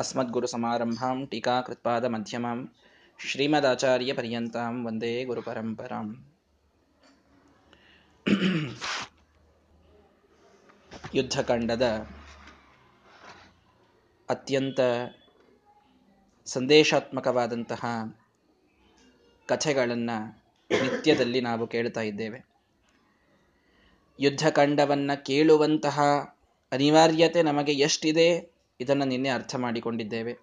अस्मद्गुरुसमारम्भां टीकाकृत्पादमध्यमां ಶ್ರೀಮದಾಚಾರ್ಯಪರ್ಯಂತಾಂ ವಂದೇ ಗುರುಪರಂಪರಾಂ ಯುದ್ಧಕಾಂಡದ ಅತ್ಯಂತ ಸಂದೇಶಾತ್ಮಕವಾದಂತಹ ಕಥೆಗಳನ್ನು ನಿತ್ಯದಲ್ಲಿ ನಾವು ಕೇಳ್ತಾ ಇದ್ದೇವೆ ಯುದ್ಧಕಾಂಡವನ್ನು ಕೇಳುವಂತಹ ಅನಿವಾರ್ಯತೆ ನಮಗೆ ಎಷ್ಟಿದೆ ಇದನ್ನು ನಿನ್ನೆ ಅರ್ಥ ಮಾಡಿಕೊಂಡಿದ್ದೇವೆ.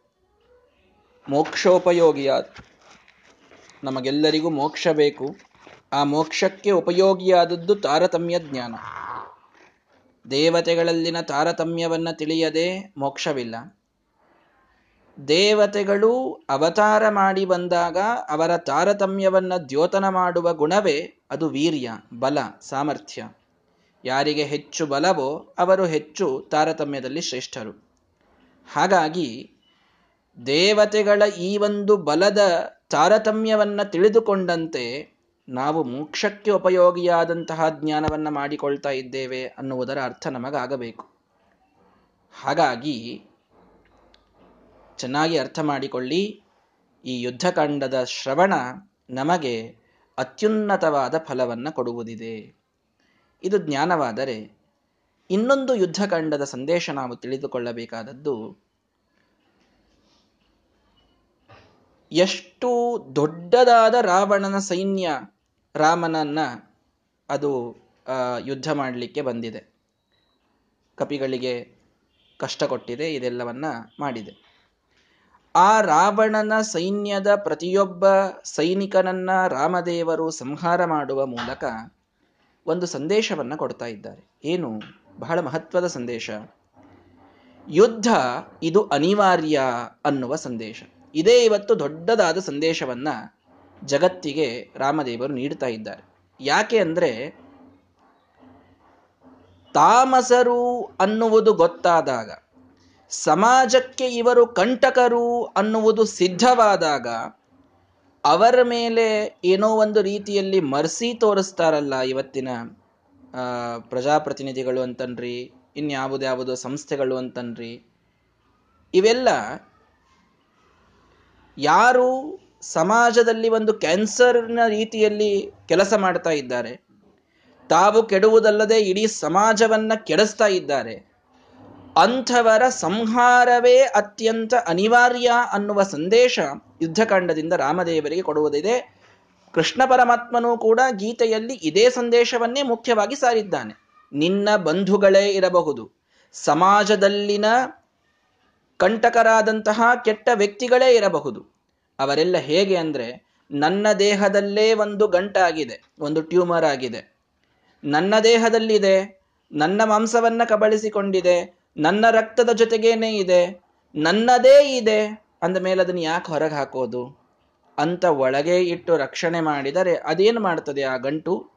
ಮೋಕ್ಷೋಪಯೋಗಿಯಾದ ನಮಗೆಲ್ಲರಿಗೂ ಮೋಕ್ಷ ಬೇಕು. ಆ ಮೋಕ್ಷಕ್ಕೆ ಉಪಯೋಗಿಯಾದದ್ದು ತಾರತಮ್ಯ ಜ್ಞಾನ. ದೇವತೆಗಳಲ್ಲಿನ ತಾರತಮ್ಯವನ್ನು ತಿಳಿಯದೆ ಮೋಕ್ಷವಿಲ್ಲ. ದೇವತೆಗಳು ಅವತಾರ ಮಾಡಿ ಬಂದಾಗ ಅವರ ತಾರತಮ್ಯವನ್ನು ದ್ಯೋತನ ಮಾಡುವ ಗುಣವೇ ಅದು ವೀರ್ಯ, ಬಲ, ಸಾಮರ್ಥ್ಯ. ಯಾರಿಗೆ ಹೆಚ್ಚು ಬಲವೋ ಅವರು ಹೆಚ್ಚು ತಾರತಮ್ಯದಲ್ಲಿ ಶ್ರೇಷ್ಠರು. ಹಾಗಾಗಿ ದೇವತೆಗಳ ಈ ಒಂದು ಬಲದ ತಾರತಮ್ಯವನ್ನು ತಿಳಿದುಕೊಂಡಂತೆ ನಾವು ಮೋಕ್ಷಕ್ಕೆ ಉಪಯೋಗಿಯಾದಂತಹ ಜ್ಞಾನವನ್ನು ಮಾಡಿಕೊಳ್ತಾ ಇದ್ದೇವೆ ಅನ್ನುವುದರ ಅರ್ಥ ನಮಗಾಗಬೇಕು. ಹಾಗಾಗಿ ಚೆನ್ನಾಗಿ ಅರ್ಥ ಮಾಡಿಕೊಳ್ಳಿ. ಈ ಯುದ್ಧಕಾಂಡದ ಶ್ರವಣ ನಮಗೆ ಅತ್ಯುನ್ನತವಾದ ಫಲವನ್ನು ಕೊಡುವುದಿದೆ. ಇದು ಜ್ಞಾನವಾದರೆ ಇನ್ನೊಂದು ಯುದ್ಧಕಾಂಡದ ಸಂದೇಶ ನಾವು ತಿಳಿದುಕೊಳ್ಳಬೇಕಾದದ್ದು ಎಷ್ಟು ದೊಡ್ಡದಾದ ರಾವಣನ ಸೈನ್ಯ ರಾಮನನ್ನ ಅದು ಯುದ್ಧ ಮಾಡಲಿಕ್ಕೆ ಬಂದಿದೆ. ಕಪಿಗಳಿಗೆ ಕಷ್ಟ ಕೊಟ್ಟಿದೆ, ಇದೆಲ್ಲವನ್ನ ಮಾಡಿದೆ. ಆ ರಾವಣನ ಸೈನ್ಯದ ಪ್ರತಿಯೊಬ್ಬ ಸೈನಿಕನನ್ನ ರಾಮದೇವರು ಸಂಹಾರ ಮಾಡುವ ಮೂಲಕ ಒಂದು ಸಂದೇಶವನ್ನ ಕೊಡ್ತಾ ಇದ್ದಾರೆ. ಏನು? ಬಹಳ ಮಹತ್ವದ ಸಂದೇಶ. ಯುದ್ಧ ಇದು ಅನಿವಾರ್ಯ ಅನ್ನುವ ಸಂದೇಶ. ಇದೇ ಇವತ್ತು ದೊಡ್ಡದಾದ ಸಂದೇಶವನ್ನ ಜಗತ್ತಿಗೆ ರಾಮದೇವರು ನೀಡ್ತಾ ಇದ್ದಾರೆ. ಯಾಕೆ ಅಂದ್ರೆ ತಾಮಸರು ಅನ್ನುವುದು ಗೊತ್ತಾದಾಗ, ಸಮಾಜಕ್ಕೆ ಇವರು ಕಂಟಕರು ಅನ್ನುವುದು ಸಿದ್ಧವಾದಾಗ, ಅವರ ಮೇಲೆ ಏನೋ ಒಂದು ರೀತಿಯಲ್ಲಿ ಮರ್ಸಿ ತೋರಿಸ್ತಾರಲ್ಲ ಇವತ್ತಿನ ಪ್ರಜಾಪ್ರತಿನಿಧಿಗಳು ಅಂತನ್ರಿ, ಇನ್ಯಾವುದ್ಯಾವುದೋ ಸಂಸ್ಥೆಗಳು ಅಂತನ್ರಿ, ಇವೆಲ್ಲ ಯಾರು ಸಮಾಜದಲ್ಲಿ ಒಂದು ಕ್ಯಾನ್ಸರ್ನ ರೀತಿಯಲ್ಲಿ ಕೆಲಸ ಮಾಡ್ತಾ ಇದ್ದಾರೆ, ತಾವು ಕೆಡುವುದಲ್ಲದೆ ಇಡೀ ಸಮಾಜವನ್ನ ಕೆಡಿಸ್ತಾ ಇದ್ದಾರೆ, ಅಂಥವರ ಸಂಹಾರವೇ ಅತ್ಯಂತ ಅನಿವಾರ್ಯ ಅನ್ನುವ ಸಂದೇಶ ಯುದ್ಧಕಾಂಡದಿಂದ ರಾಮದೇವರಿಗೆ ಕೊಡುವುದಿದೆ. ಕೃಷ್ಣ ಪರಮಾತ್ಮನೂ ಕೂಡ ಗೀತೆಯಲ್ಲಿ ಇದೇ ಸಂದೇಶವನ್ನೇ ಮುಖ್ಯವಾಗಿ ಸಾರಿದ್ದಾನೆ. ನಿನ್ನ ಬಂಧುಗಳೇ ಇರಬಹುದು. ಸಮಾಜದಲ್ಲಿನ ಕಂಟಕರಾದಂತಹ ಕೆಟ್ಟ ವ್ಯಕ್ತಿಗಳೇ ಇರಬಹುದು. ಅವರೆಲ್ಲ ಹೇಗೆ ಅಂದ್ರೆ, ನನ್ನ ದೇಹದಲ್ಲೇ ಒಂದು ಗಂಟಾಗಿದೆ, ಒಂದು ಟ್ಯೂಮರ್ ಆಗಿದೆ. ನನ್ನ ದೇಹದಲ್ಲಿದೆ, ನನ್ನ ಮಾಂಸವನ್ನ ಕಬಳಿಸಿಕೊಂಡಿದೆ, ನನ್ನ ರಕ್ತದ ಜೊತೆಗೇನೆ ಇದೆ, ನನ್ನದೇ ಇದೆ, ಅಂದ ಮೇಲೆ ಅದನ್ನು ಯಾಕೆ ಹೊರಗೆ ಹಾಕೋದು? ಅಂತ ಒಳಗೆ ಇಟ್ಟು ರಕ್ಷಣೆ ಮಾಡಿದರೆ ಅದೇನು ಮಾಡ್ತದೆ ಆ ಗಂಟು?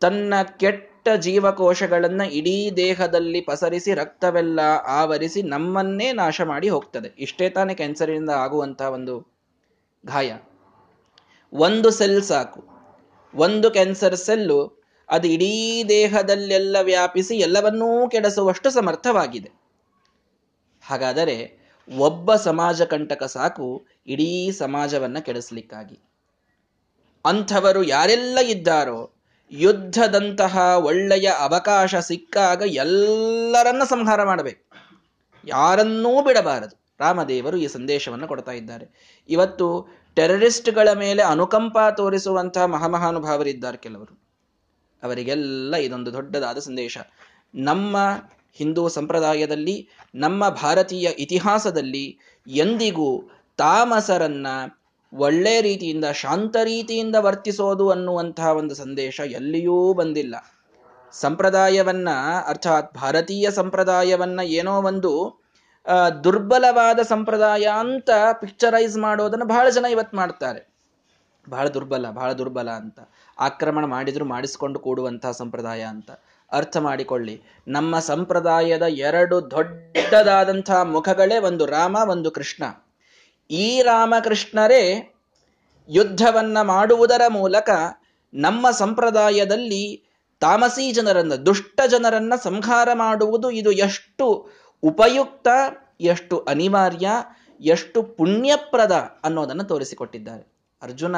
ತನ್ನ ಕೆಟ್ಟ ಜೀವಕೋಶಗಳನ್ನ ಇಡೀ ದೇಹದಲ್ಲಿ ಪಸರಿಸಿ ರಕ್ತವೆಲ್ಲ ಆವರಿಸಿ ನಮ್ಮನ್ನೇ ನಾಶ ಮಾಡಿ ಹೋಗ್ತದೆ. ಇಷ್ಟೇ ತಾನೇ ಕ್ಯಾನ್ಸರಿನಿಂದ ಆಗುವಂತಹ ಒಂದು ಗಾಯ. ಒಂದು ಸೆಲ್ ಸಾಕು. ಒಂದು ಕ್ಯಾನ್ಸರ್ ಸೆಲ್ಲು ಅದು ಇಡೀ ದೇಹದಲ್ಲೆಲ್ಲ ವ್ಯಾಪಿಸಿ ಎಲ್ಲವನ್ನೂ ಕೆಡಿಸುವಷ್ಟು ಸಮರ್ಥವಾಗಿದೆ. ಹಾಗಾದರೆ ಒಬ್ಬ ಸಮಾಜ ಕಂಟಕ ಸಾಕು, ಇಡೀ ಸಮಾಜವನ್ನ ಕೆಡಿಸ್ಲಿಕ್ಕಾಗಿ. ಅಂಥವರು ಯಾರೆಲ್ಲ ಇದ್ದಾರೋ ಯುದ್ಧದಂತಹ ಒಳ್ಳೆಯ ಅವಕಾಶ ಸಿಕ್ಕಾಗ ಎಲ್ಲರನ್ನ ಸಂಹಾರ ಮಾಡಬೇಕು. ಯಾರನ್ನೂ ಬಿಡಬಾರದು. ರಾಮದೇವರು ಈ ಸಂದೇಶವನ್ನು ಕೊಡ್ತಾ ಇದ್ದಾರೆ. ಇವತ್ತು ಟೆರರಿಸ್ಟ್ಗಳ ಮೇಲೆ ಅನುಕಂಪ ತೋರಿಸುವಂತಹ ಮಹಾಮಹಾನುಭಾವರಿದ್ದಾರೆ ಕೆಲವರು. ಅವರಿಗೆಲ್ಲ ಇದೊಂದು ದೊಡ್ಡದಾದ ಸಂದೇಶ. ನಮ್ಮ ಹಿಂದೂ ಸಂಪ್ರದಾಯದಲ್ಲಿ, ನಮ್ಮ ಭಾರತೀಯ ಇತಿಹಾಸದಲ್ಲಿ ಎಂದಿಗೂ ತಾಮಸರನ್ನ ಒಳ್ಳೆ ರೀತಿಯಿಂದ, ಶಾಂತ ರೀತಿಯಿಂದ ವರ್ತಿಸೋದು ಅನ್ನುವಂತಹ ಒಂದು ಸಂದೇಶ ಎಲ್ಲಿಯೂ ಬಂದಿಲ್ಲ. ಸಂಪ್ರದಾಯವನ್ನ, ಅರ್ಥಾತ್ ಭಾರತೀಯ ಸಂಪ್ರದಾಯವನ್ನ ಏನೋ ಒಂದು ದುರ್ಬಲವಾದ ಸಂಪ್ರದಾಯ ಅಂತ ಪಿಕ್ಚರೈಸ್ ಮಾಡೋದನ್ನು ಬಹಳ ಜನ ಇವತ್ತು ಮಾಡ್ತಾರೆ. ಬಹಳ ದುರ್ಬಲ ಬಹಳ ದುರ್ಬಲ ಅಂತ. ಆಕ್ರಮಣ ಮಾಡಿದ್ರು ಮಾಡಿಸ್ಕೊಂಡು ಕೂಡುವಂತಹ ಸಂಪ್ರದಾಯ ಅಂತ. ಅರ್ಥ ಮಾಡಿಕೊಳ್ಳಿ. ನಮ್ಮ ಸಂಪ್ರದಾಯದ ಎರಡು ದೊಡ್ಡದಾದಂತಹ ಮುಖಗಳೇ ಒಂದು ರಾಮ, ಒಂದು ಕೃಷ್ಣ. ಈ ರಾಮಕೃಷ್ಣರೇ ಯುದ್ಧವನ್ನ ಮಾಡುವುದರ ಮೂಲಕ ನಮ್ಮ ಸಂಪ್ರದಾಯದಲ್ಲಿ ತಾಮಸಿ ಜನರನ್ನು, ದುಷ್ಟ ಜನರನ್ನ ಸಂಹಾರ ಮಾಡುವುದು ಇದು ಎಷ್ಟು ಉಪಯುಕ್ತ, ಎಷ್ಟು ಅನಿವಾರ್ಯ, ಎಷ್ಟು ಪುಣ್ಯಪ್ರದ ಅನ್ನೋದನ್ನು ತೋರಿಸಿಕೊಟ್ಟಿದ್ದಾರೆ. ಅರ್ಜುನ,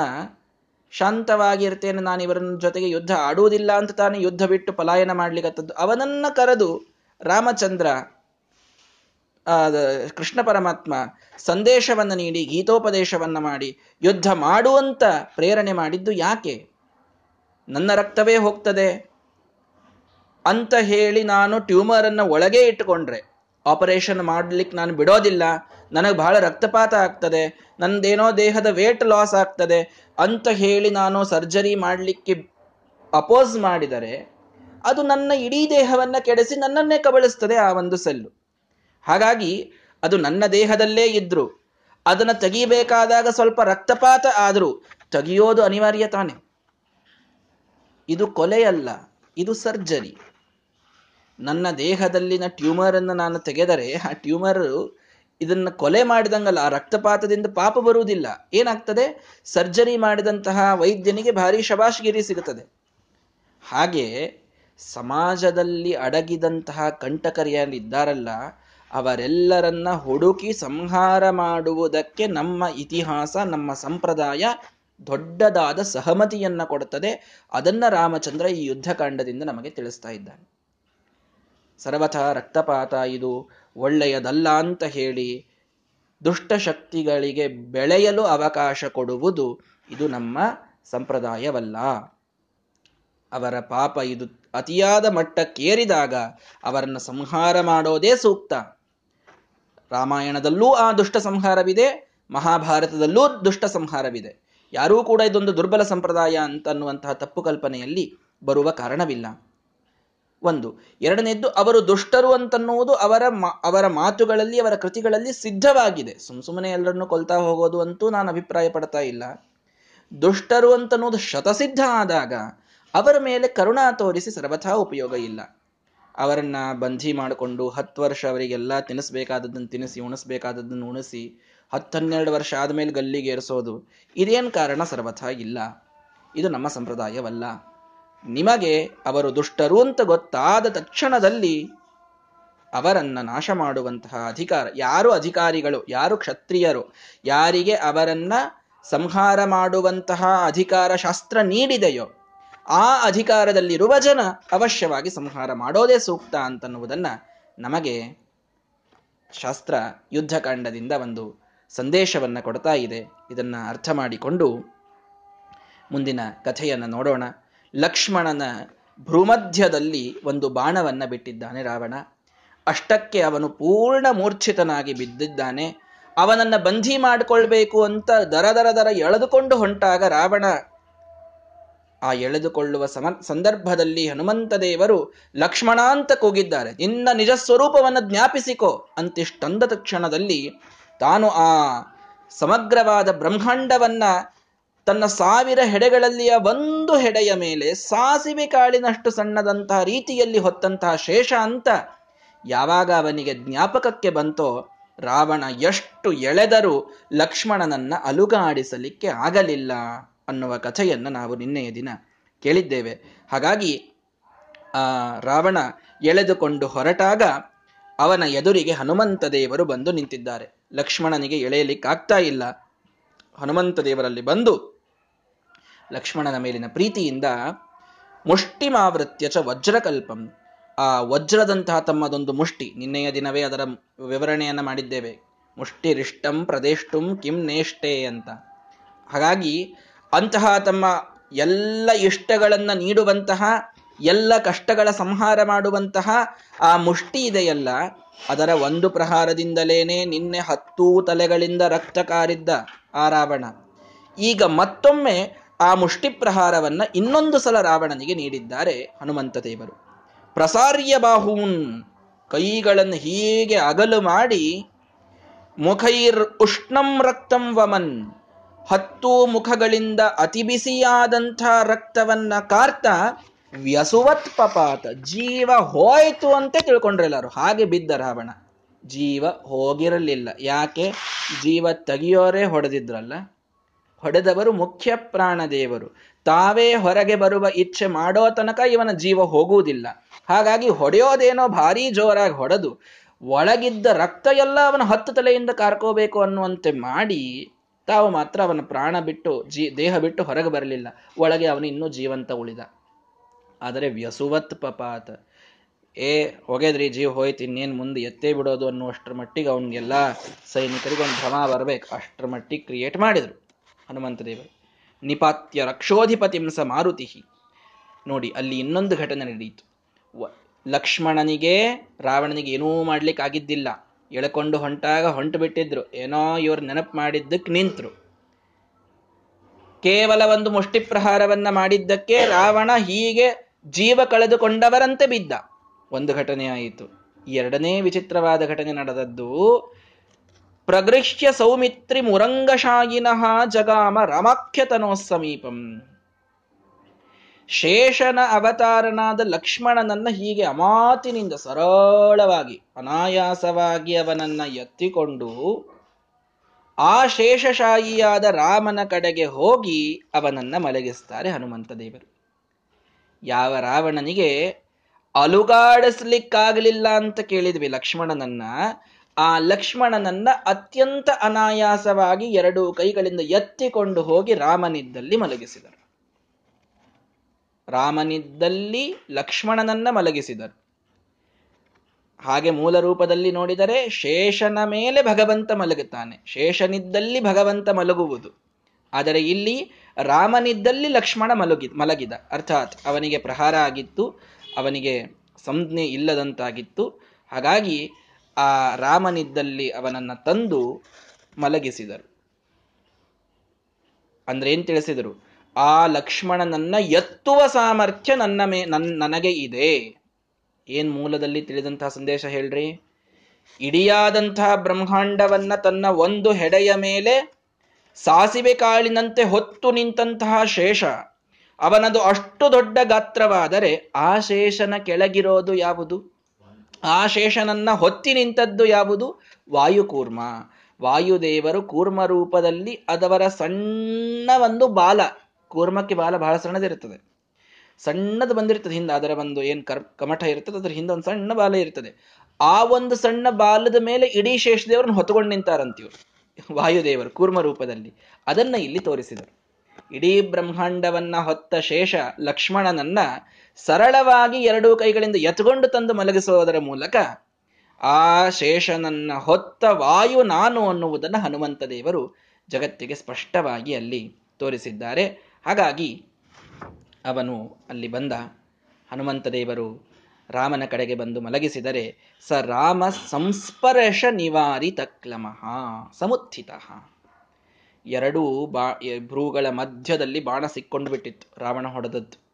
ಶಾಂತವಾಗಿರ್ತೇನೆ ನಾನು ಇವರ ಜೊತೆಗೆ ಯುದ್ಧ ಆಡುವುದಿಲ್ಲ ಅಂತ ತಾನೇ ಯುದ್ಧ ಬಿಟ್ಟು ಪಲಾಯನ ಮಾಡ್ಲಿಕ್ಕತ್ತದ್ದು ಅವನನ್ನ ಕರೆದು ರಾಮಚಂದ್ರ ಕೃಷ್ಣ ಪರಮಾತ್ಮ ಸಂದೇಶವನ್ನು ನೀಡಿ, ಗೀತೋಪದೇಶವನ್ನ ಮಾಡಿ, ಯುದ್ಧ ಮಾಡುವಂತ ಪ್ರೇರಣೆ ಮಾಡಿದ್ದು ಯಾಕೆ? ನನ್ನ ರಕ್ತವೇ ಹೋಗ್ತದೆ ಅಂತ ಹೇಳಿ ನಾನು ಟ್ಯೂಮರ್ ಅನ್ನ ಒಳಗೆ ಇಟ್ಟುಕೊಂಡ್ರೆ, ಆಪರೇಷನ್ ಮಾಡ್ಲಿಕ್ಕೆ ನಾನು ಬಿಡೋದಿಲ್ಲ, ನನಗೆ ಬಹಳ ರಕ್ತಪಾತ ಆಗ್ತದೆ, ನಂದೇನೋ ದೇಹದ ವೇಟ್ ಲಾಸ್ ಆಗ್ತದೆ ಅಂತ ಹೇಳಿ ನಾನು ಸರ್ಜರಿ ಮಾಡಲಿಕ್ಕೆ ಅಪೋಸ್ ಮಾಡಿದರೆ, ಅದು ನನ್ನ ಇಡೀ ದೇಹವನ್ನ ಕೆಡಿಸಿ ನನ್ನನ್ನೇ ಕಬಳಿಸ್ತದೆ ಆ ಒಂದು ಸೆಲ್ಲು ಹಾಗಾಗಿ ಅದು ನನ್ನ ದೇಹದಲ್ಲೇ ಇದ್ರು. ಅದನ್ನು ತೆಗಿಬೇಕಾದಾಗ ಸ್ವಲ್ಪ ರಕ್ತಪಾತ ಆದರೂ ತೆಗೆಯೋದು ಅನಿವಾರ್ಯ ತಾನೆ. ಇದು ಕೊಲೆಯಲ್ಲ, ಇದು ಸರ್ಜರಿ. ನನ್ನ ದೇಹದಲ್ಲಿನ ಟ್ಯೂಮರ್ ಅನ್ನು ನಾನು ತೆಗೆದರೆ ಆ ಟ್ಯೂಮರ್ ಇದನ್ನು ಕೊಲೆ ಮಾಡಿದಂಗಲ್ಲ, ಆ ರಕ್ತಪಾತದಿಂದ ಪಾಪ ಬರುವುದಿಲ್ಲ. ಏನಾಗ್ತದೆ? ಸರ್ಜರಿ ಮಾಡಿದಂತಹ ವೈದ್ಯನಿಗೆ ಭಾರಿ ಶಬಾಷ್ಗಿರಿ ಸಿಗುತ್ತದೆ. ಹಾಗೆ ಸಮಾಜದಲ್ಲಿ ಅಡಗಿದಂತಹ ಕಂಟಕರಿಯಲ್ಲಿದ್ದಾರಲ್ಲ ಅವರೆಲ್ಲರನ್ನ ಹುಡುಕಿ ಸಂಹಾರ ಮಾಡುವುದಕ್ಕೆ ನಮ್ಮ ಇತಿಹಾಸ, ನಮ್ಮ ಸಂಪ್ರದಾಯ ದೊಡ್ಡದಾದ ಸಹಮತಿಯನ್ನ ಕೊಡುತ್ತದೆ. ಅದನ್ನ ರಾಮಚಂದ್ರ ಈ ಯುದ್ಧಕಾಂಡದಿಂದ ನಮಗೆ ತಿಳಿಸ್ತಾ ಇದ್ದಾನೆ. ಸರ್ವಥ ರಕ್ತಪಾತ ಇದು ಒಳ್ಳೆಯದಲ್ಲ ಅಂತ ಹೇಳಿ ದುಷ್ಟಶಕ್ತಿಗಳಿಗೆ ಬೆಳೆಯಲು ಅವಕಾಶ ಕೊಡುವುದು ಇದು ನಮ್ಮ ಸಂಪ್ರದಾಯವಲ್ಲ. ಅವರ ಪಾಪ ಇದು ಅತಿಯಾದ ಮಟ್ಟಕ್ಕೇರಿದಾಗ ಅವರನ್ನು ಸಂಹಾರ ಮಾಡೋದೇ ಸೂಕ್ತ. ರಾಮಾಯಣದಲ್ಲೂ ಆ ದುಷ್ಟ ಸಂಹಾರವಿದೆ, ಮಹಾಭಾರತದಲ್ಲೂ ದುಷ್ಟ ಸಂಹಾರವಿದೆ. ಯಾರೂ ಕೂಡ ಇದೊಂದು ದುರ್ಬಲ ಸಂಪ್ರದಾಯ ಅಂತ ಅನ್ನುವಂತಹ ತಪ್ಪು ಕಲ್ಪನೆಯಲ್ಲಿ ಬರುವ ಕಾರಣವಿಲ್ಲ. ಒಂದು, ಎರಡನೇದ್ದು, ಅವರು ದುಷ್ಟರು ಅಂತನ್ನುವುದು ಅವರ ಅವರ ಮಾತುಗಳಲ್ಲಿ, ಅವರ ಕೃತಿಗಳಲ್ಲಿ ಸಿದ್ಧವಾಗಿದೆ. ಸುಮ್ ಸುಮ್ಮನೆ ಎಲ್ಲರನ್ನು ಕೊಲ್ತಾ ಹೋಗೋದು ಅಂತೂ ನಾನು ಅಭಿಪ್ರಾಯ ಪಡ್ತಾ ಇಲ್ಲ. ದುಷ್ಟರು ಅಂತನ್ನುವುದು ಶತಸಿದ್ಧ ಆದಾಗ ಅವರ ಮೇಲೆ ಕರುಣಾ ತೋರಿಸಿ ಸರ್ವಥಾ ಉಪಯೋಗ ಇಲ್ಲ. ಅವರನ್ನ ಬಂಧಿ ಮಾಡಿಕೊಂಡು ಹತ್ತು ವರ್ಷ ಅವರಿಗೆಲ್ಲ ತಿನ್ನಿಸ್ಬೇಕಾದದ್ದನ್ನು ತಿನ್ನಿಸಿ ಉಣಿಸ್ಬೇಕಾದದ್ದನ್ನು ಉಣಿಸಿ, ಹತ್ತನ್ನೆರಡು ವರ್ಷ ಆದಮೇಲೆ ಗಲ್ಲಿಗೆ ಏರಿಸೋದು, ಇದೇನು ಕಾರಣ ಸರ್ವಥಾ ಇಲ್ಲ. ಇದು ನಮ್ಮ ಸಂಪ್ರದಾಯವಲ್ಲ. ನಿಮಗೆ ಅವರು ದುಷ್ಟರು ಅಂತ ಗೊತ್ತಾದ ತಕ್ಷಣದಲ್ಲಿ ಅವರನ್ನು ನಾಶ ಮಾಡುವಂತಹ ಅಧಿಕಾರ, ಯಾರು ಅಧಿಕಾರಿಗಳು, ಯಾರು ಕ್ಷತ್ರಿಯರು, ಯಾರಿಗೆ ಅವರನ್ನ ಸಂಹಾರ ಮಾಡುವಂತಹ ಅಧಿಕಾರ ಶಾಸ್ತ್ರ ನೀಡಿದೆಯೋ ಆ ಅಧಿಕಾರದಲ್ಲಿರುವ ಜನ ಅವಶ್ಯವಾಗಿ ಸಂಹಾರ ಮಾಡೋದೇ ಸೂಕ್ತ ಅಂತನ್ನುವುದನ್ನು ನಮಗೆ ಶಾಸ್ತ್ರ ಯುದ್ಧಕಾಂಡದಿಂದ ಒಂದು ಸಂದೇಶವನ್ನು ಕೊಡ್ತಾ ಇದೆ. ಇದನ್ನು ಅರ್ಥ ಮಾಡಿಕೊಂಡು ಮುಂದಿನ ಕಥೆಯನ್ನು ನೋಡೋಣ. ಲಕ್ಷ್ಮಣನ ಭ್ರೂಮಧ್ಯದಲ್ಲಿ ಒಂದು ಬಾಣವನ್ನ ಬಿಟ್ಟಿದ್ದಾನೆ ರಾವಣ. ಅಷ್ಟಕ್ಕೆ ಅವನು ಪೂರ್ಣ ಮೂರ್ಛಿತನಾಗಿ ಬಿದ್ದಿದ್ದಾನೆ. ಅವನನ್ನ ಬಂಧಿ ಮಾಡಿಕೊಳ್ಬೇಕು ಅಂತ ದರ ದರ ದರ ಎಳೆದುಕೊಂಡು ಹೊಂಟಾಗ ರಾವಣ ಆ ಎಳೆದುಕೊಳ್ಳುವ ಸಮ ಸಂದರ್ಭದಲ್ಲಿ ಹನುಮಂತ ದೇವರು ಲಕ್ಷ್ಮಣ ಅಂತ ಕೂಗಿದ್ದಾರೆ, ನಿನ್ನ ನಿಜ ಸ್ವರೂಪವನ್ನು ಜ್ಞಾಪಿಸಿಕೋ ಅಂತಿಷ್ಟಂದ ತಕ್ಷಣದಲ್ಲಿ ತಾನು ಆ ಸಮಗ್ರವಾದ ಬ್ರಹ್ಮಾಂಡವನ್ನ ತನ್ನ ಸಾವಿರ ಹೆಡೆಗಳಲ್ಲಿಯ ಒಂದು ಹೆಡೆಯ ಮೇಲೆ ಸಾಸಿವೆ ಕಾಳಿನಷ್ಟು ಸಣ್ಣದಂತಹ ರೀತಿಯಲ್ಲಿ ಹೊತ್ತಂತಹ ಶೇಷ ಅಂತ ಯಾವಾಗ ಅವನಿಗೆ ಜ್ಞಾಪಕಕ್ಕೆ ಬಂತೋ, ರಾವಣ ಎಷ್ಟು ಎಳೆದರೂ ಲಕ್ಷ್ಮಣನನ್ನ ಅಲುಗಾಡಿಸಲಿಕ್ಕೆ ಆಗಲಿಲ್ಲ. ಅನ್ನುವ ಕಥೆಯನ್ನು ನಾವು ನಿನ್ನೆಯ ದಿನ ಕೇಳಿದ್ದೇವೆ. ಹಾಗಾಗಿ, ಆ, ರಾವಣ ಎಳೆದುಕೊಂಡು ಹೊರಟಾಗ ಅವನ ಎದುರಿಗೆ ಹನುಮಂತ ದೇವರು ಬಂದು ನಿಂತಿದ್ದಾರೆ. ಲಕ್ಷ್ಮಣನಿಗೆ ಎಳೆಯಲಿಕ್ಕಾಗ್ತಾ ಇಲ್ಲ. ಹನುಮಂತ ದೇವರಲ್ಲಿ ಬಂದು ಲಕ್ಷ್ಮಣನ ಮೇಲಿನ ಪ್ರೀತಿಯಿಂದ ಮುಷ್ಟಿಮಾವೃತ್ಯ ಚ ವಜ್ರಕಲ್ಪಂ. ಆ ವಜ್ರದಂತಹ ತಮ್ಮದೊಂದು ಮುಷ್ಟಿ. ನಿನ್ನೆಯ ದಿನವೇ ಅದರ ವಿವರಣೆಯನ್ನ ಮಾಡಿದ್ದೇವೆ. ಮುಷ್ಟಿರಿಷ್ಟಂ ಪ್ರದೇಷ್ಟುಂ ಕಿಂ ನೇಷ್ಟೇ ಅಂತ. ಹಾಗಾಗಿ ಅಂತಹ ತಮ್ಮ ಎಲ್ಲ ಇಷ್ಟಗಳನ್ನು ನೀಡುವಂತಹ, ಎಲ್ಲ ಕಷ್ಟಗಳ ಸಂಹಾರ ಮಾಡುವಂತಹ ಆ ಮುಷ್ಟಿ ಇದೆಯಲ್ಲ, ಅದರ ಒಂದು ಪ್ರಹಾರದಿಂದಲೇನೆ ನಿನ್ನೆ ಹತ್ತು ತಲೆಗಳಿಂದ ರಕ್ತ ಕಾರಿದ್ದ ಆ ರಾವಣ. ಈಗ ಮತ್ತೊಮ್ಮೆ ಆ ಮುಷ್ಟಿ ಪ್ರಹಾರವನ್ನ ಇನ್ನೊಂದು ಸಲ ರಾವಣನಿಗೆ ನೀಡಿದ್ದಾರೆ ಹನುಮಂತ ದೇವರು. ಪ್ರಸಾರ್ಯ ಬಾಹೂನ್ ಕೈಗಳನ್ನು ಹೀಗೆ ಅಗಲು ಮಾಡಿ ಮುಖೈರ್ ಉಷ್ಣಂ ರಕ್ತಂ ವಮನ್ ಹತ್ತು ಮುಖಗಳಿಂದ ಅತಿ ಬಿಸಿಯಾದಂಥ ರಕ್ತವನ್ನ ಕಾರ್ತ ವ್ಯಸುವತ್ ಪಪಾತ, ಜೀವ ಹೋಯಿತು ಅಂತ ತಿಳ್ಕೊಂಡ್ರೆಲ್ಲರು ಹಾಗೆ ಬಿದ್ದ ರಾವಣ. ಜೀವ ಹೋಗಿರಲಿಲ್ಲ. ಯಾಕೆ? ಜೀವ ತೆಗಿಯೋರೇ ಹೊಡೆದಿದ್ರಲ್ಲ. ಹೊಡೆದವರು ಮುಖ್ಯ ಪ್ರಾಣದೇವರು ತಾವೇ ಹೊರಗೆ ಬರುವ ಇಚ್ಛೆ ಮಾಡೋ ತನಕ ಇವನ ಜೀವ ಹೋಗುವುದಿಲ್ಲ. ಹಾಗಾಗಿ ಹೊಡೆಯೋದೇನೋ ಭಾರಿ ಜೋರಾಗಿ ಹೊಡೆದು, ಒಳಗಿದ್ದ ರಕ್ತ ಎಲ್ಲ ಅವನ ಹತ್ತು ತಲೆಯಿಂದ ಕಾರ್ಕೋಬೇಕು ಅನ್ನುವಂತೆ ಮಾಡಿ ತಾವು ಮಾತ್ರ ಅವನ ಪ್ರಾಣ ಬಿಟ್ಟು ಜೀ, ದೇಹ ಬಿಟ್ಟು ಹೊರಗೆ ಬರಲಿಲ್ಲ. ಒಳಗೆ ಅವನು ಇನ್ನೂ ಜೀವಂತ ಉಳಿದ. ಆದರೆ ವ್ಯಸುವತ್ ಪಪಾತ. ಏ, ಹೊಗೆದ್ರಿ, ಜೀವ ಹೋಯ್ತು, ಇನ್ನೇನು ಮುಂದೆ ಎತ್ತೇ ಬಿಡೋದು ಅನ್ನುವಷ್ಟರ ಮಟ್ಟಿಗೆ ಅವನಿಗೆಲ್ಲ ಸೈನಿಕರಿಗೆ ಒಂದು ಭ್ರಮ ಬರಬೇಕು. ಅಷ್ಟರ ಮಟ್ಟಿಗೆ ಕ್ರಿಯೇಟ್ ಮಾಡಿದರು ಹನುಮಂತ ದೇವರು. ನಿಪಾತ್ಯ ರಕ್ಷೋಧಿಪತಿಂಸ ಮಾರುತಿ ನೋಡಿ, ಅಲ್ಲಿ ಇನ್ನೊಂದು ಘಟನೆ ನಡೆಯಿತು ಲಕ್ಷ್ಮಣನಿಗೆ, ರಾವಣನಿಗೆ ಏನೂ ಮಾಡ್ಲಿಕ್ಕೆ ಎಳ್ಕೊಂಡು ಹೊಂಟಾಗ ಹೊಂಟು ಬಿಟ್ಟಿದ್ರು ಏನೋ ಇವ್ರು ನೆನಪು ಮಾಡಿದ್ದಕ್ಕೆ ನಿಂತರು. ಕೇವಲ ಒಂದು ಮುಷ್ಟಿ ಪ್ರಹಾರವನ್ನ ಮಾಡಿದ್ದಕ್ಕೆ ರಾವಣ ಹೀಗೆ ಜೀವ ಕಳೆದುಕೊಂಡವರಂತೆ ಬಿದ್ದ. ಒಂದು ಘಟನೆ ಆಯಿತು. ಎರಡನೇ ವಿಚಿತ್ರವಾದ ಘಟನೆ ನಡೆದದ್ದು, ಪ್ರಗೃಹ್ಯ ಸೌಮಿತ್ರಿ ಮುರಂಗಶಾಯಿನಃ ಜಗಾಮ ರಾಮಾಖ್ಯತನೋ ಸಮೀಪಂ. ಶೇಷನ ಅವತಾರನಾದ ಲಕ್ಷ್ಮಣನನ್ನ ಹೀಗೆ ಅಮಾತಿನಿಂದ ಸರಳವಾಗಿ, ಅನಾಯಾಸವಾಗಿ ಅವನನ್ನ ಎತ್ತಿಕೊಂಡು, ಆ ಶೇಷಶಾಹಿಯಾದ ರಾಮನ ಕಡೆಗೆ ಹೋಗಿ ಅವನನ್ನ ಮಲಗಿಸ್ತಾರೆ ಹನುಮಂತ ದೇವರು ಯಾವ ರಾವಣನಿಗೆ ಅಲುಗಾಡಿಸ್ಲಿಕ್ಕಾಗಲಿಲ್ಲ ಅಂತ ಕೇಳಿದ್ವಿ ಲಕ್ಷ್ಮಣನನ್ನ, ಆ ಲಕ್ಷ್ಮಣನನ್ನ ಅತ್ಯಂತ ಅನಾಯಾಸವಾಗಿ ಎರಡು ಕೈಗಳಿಂದ ಎತ್ತಿಕೊಂಡು ಹೋಗಿ ರಾಮನಿದ್ದಲ್ಲಿ ಮಲಗಿಸಿದರು. ರಾಮನಿದ್ದಲ್ಲಿ ಲಕ್ಷ್ಮಣನನ್ನ ಮಲಗಿಸಿದರು. ಹಾಗೆ ಮೂಲ ರೂಪದಲ್ಲಿ ನೋಡಿದರೆ ಶೇಷನ ಮೇಲೆ ಭಗವಂತ ಮಲಗುತ್ತಾನೆ. ಶೇಷನಿದ್ದಲ್ಲಿ ಭಗವಂತ ಮಲಗುವುದು. ಆದರೆ ಇಲ್ಲಿ ರಾಮನಿದ್ದಲ್ಲಿ ಲಕ್ಷ್ಮಣ ಮಲಗಿ, ಮಲಗಿದ. ಅರ್ಥಾತ್ ಅವನಿಗೆ ಪ್ರಹಾರ ಆಗಿತ್ತು, ಅವನಿಗೆ ಸಂಜ್ಞೆ ಇಲ್ಲದಂತಾಗಿತ್ತು. ಹಾಗಾಗಿ ಆ ರಾಮನಿದ್ದಲ್ಲಿ ಅವನನ್ನ ತಂದು ಮಲಗಿಸಿದರು. ಅಂದ್ರೆ ಏನ್ ತಿಳಿಸಿದರು? ಆ ಲಕ್ಷ್ಮಣನನ್ನ ಎತ್ತುವ ಸಾಮರ್ಥ್ಯ ನನ್ನ ಮೇ, ನನ್, ನನಗೆ ಇದೆ. ಏನ್ ಮೂಲದಲ್ಲಿ ತಿಳಿದಂತಹ ಸಂದೇಶ ಹೇಳ್ರಿ? ಇಡಿಯಾದಂತಹ ಬ್ರಹ್ಮಾಂಡವನ್ನ ತನ್ನ ಒಂದು ಹೆಡೆಯ ಮೇಲೆ ಸಾಸಿವೆ ಕಾಳಿನಂತೆ ಹೊತ್ತು ನಿಂತಹ ಶೇಷ. ಅವನದು ಅಷ್ಟು ದೊಡ್ಡ ಗಾತ್ರವಾದರೆ ಆ ಶೇಷನ ಕೆಳಗಿರೋದು ಯಾವುದು? ಆ ಶೇಷನನ್ನ ಹೊತ್ತಿ ನಿಂತದ್ದು ಯಾವುದು? ವಾಯುಕೂರ್ಮ. ವಾಯುದೇವರು ಕೂರ್ಮ ರೂಪದಲ್ಲಿ ಅದವರ ಸಣ್ಣ ಒಂದು ಬಾಲ. ಕೂರ್ಮಕ್ಕೆ ಬಾಲ ಬಹಳ ಸಣ್ಣದಿರುತ್ತದೆ. ಸಣ್ಣದು ಬಂದಿರ್ತದೆ ಹಿಂದೆ ಅದರ ಒಂದು ಏನ್ ಕರ್, ಕಮಠ ಇರ್ತದೆ ಅದರ ಹಿಂದೆ ಒಂದು ಸಣ್ಣ ಬಾಲ ಇರ್ತದೆ ಆ ಒಂದು ಸಣ್ಣ ಬಾಲದ ಮೇಲೆ ಇಡೀ ಶೇಷದೇವರನ್ನು ಹೊತ್ಕೊಂಡು ನಿಂತಾರಂತೀವ್ರು ವಾಯುದೇವರು ಕೂರ್ಮ ರೂಪದಲ್ಲಿ. ಅದನ್ನ ಇಲ್ಲಿ ತೋರಿಸಿದರು. ಇಡೀ ಬ್ರಹ್ಮಾಂಡವನ್ನ ಹೊತ್ತ ಶೇಷ ಲಕ್ಷ್ಮಣನನ್ನ ಸರಳವಾಗಿ ಎರಡೂ ಕೈಗಳಿಂದ ಎತ್ಕೊಂಡು ತಂದು ಮಲಗಿಸುವುದರ ಮೂಲಕ ಆ ಶೇಷನನ್ನ ಹೊತ್ತ ವಾಯು ನಾನು ಅನ್ನುವುದನ್ನು ಹನುಮಂತ ದೇವರು ಜಗತ್ತಿಗೆ ಸ್ಪಷ್ಟವಾಗಿ ಅಲ್ಲಿ ತೋರಿಸಿದ್ದಾರೆ. ಹಾಗಾಗಿ ಅವನು ಅಲ್ಲಿ ಬಂದ. ಹನುಮಂತ ದೇವರು ರಾಮನ ಕಡೆಗೆ ಬಂದು ಮಲಗಿಸಿದರೆ, ಸ ರಾಮ ಸಂಸ್ಪರ್ಶ ನಿವಾರಿತ ಕ್ಲಮಃ ಸಮುತ್ಥಿತ. ಎರಡೂ ಬಾ, ಭ್ರೂಗಳ ಮಧ್ಯದಲ್ಲಿ ಬಾಣ ಸಿಕ್ಕೊಂಡು ಬಿಟ್ಟಿತ್ತು, ರಾವಣ ಹೊಡೆದದ್ದು.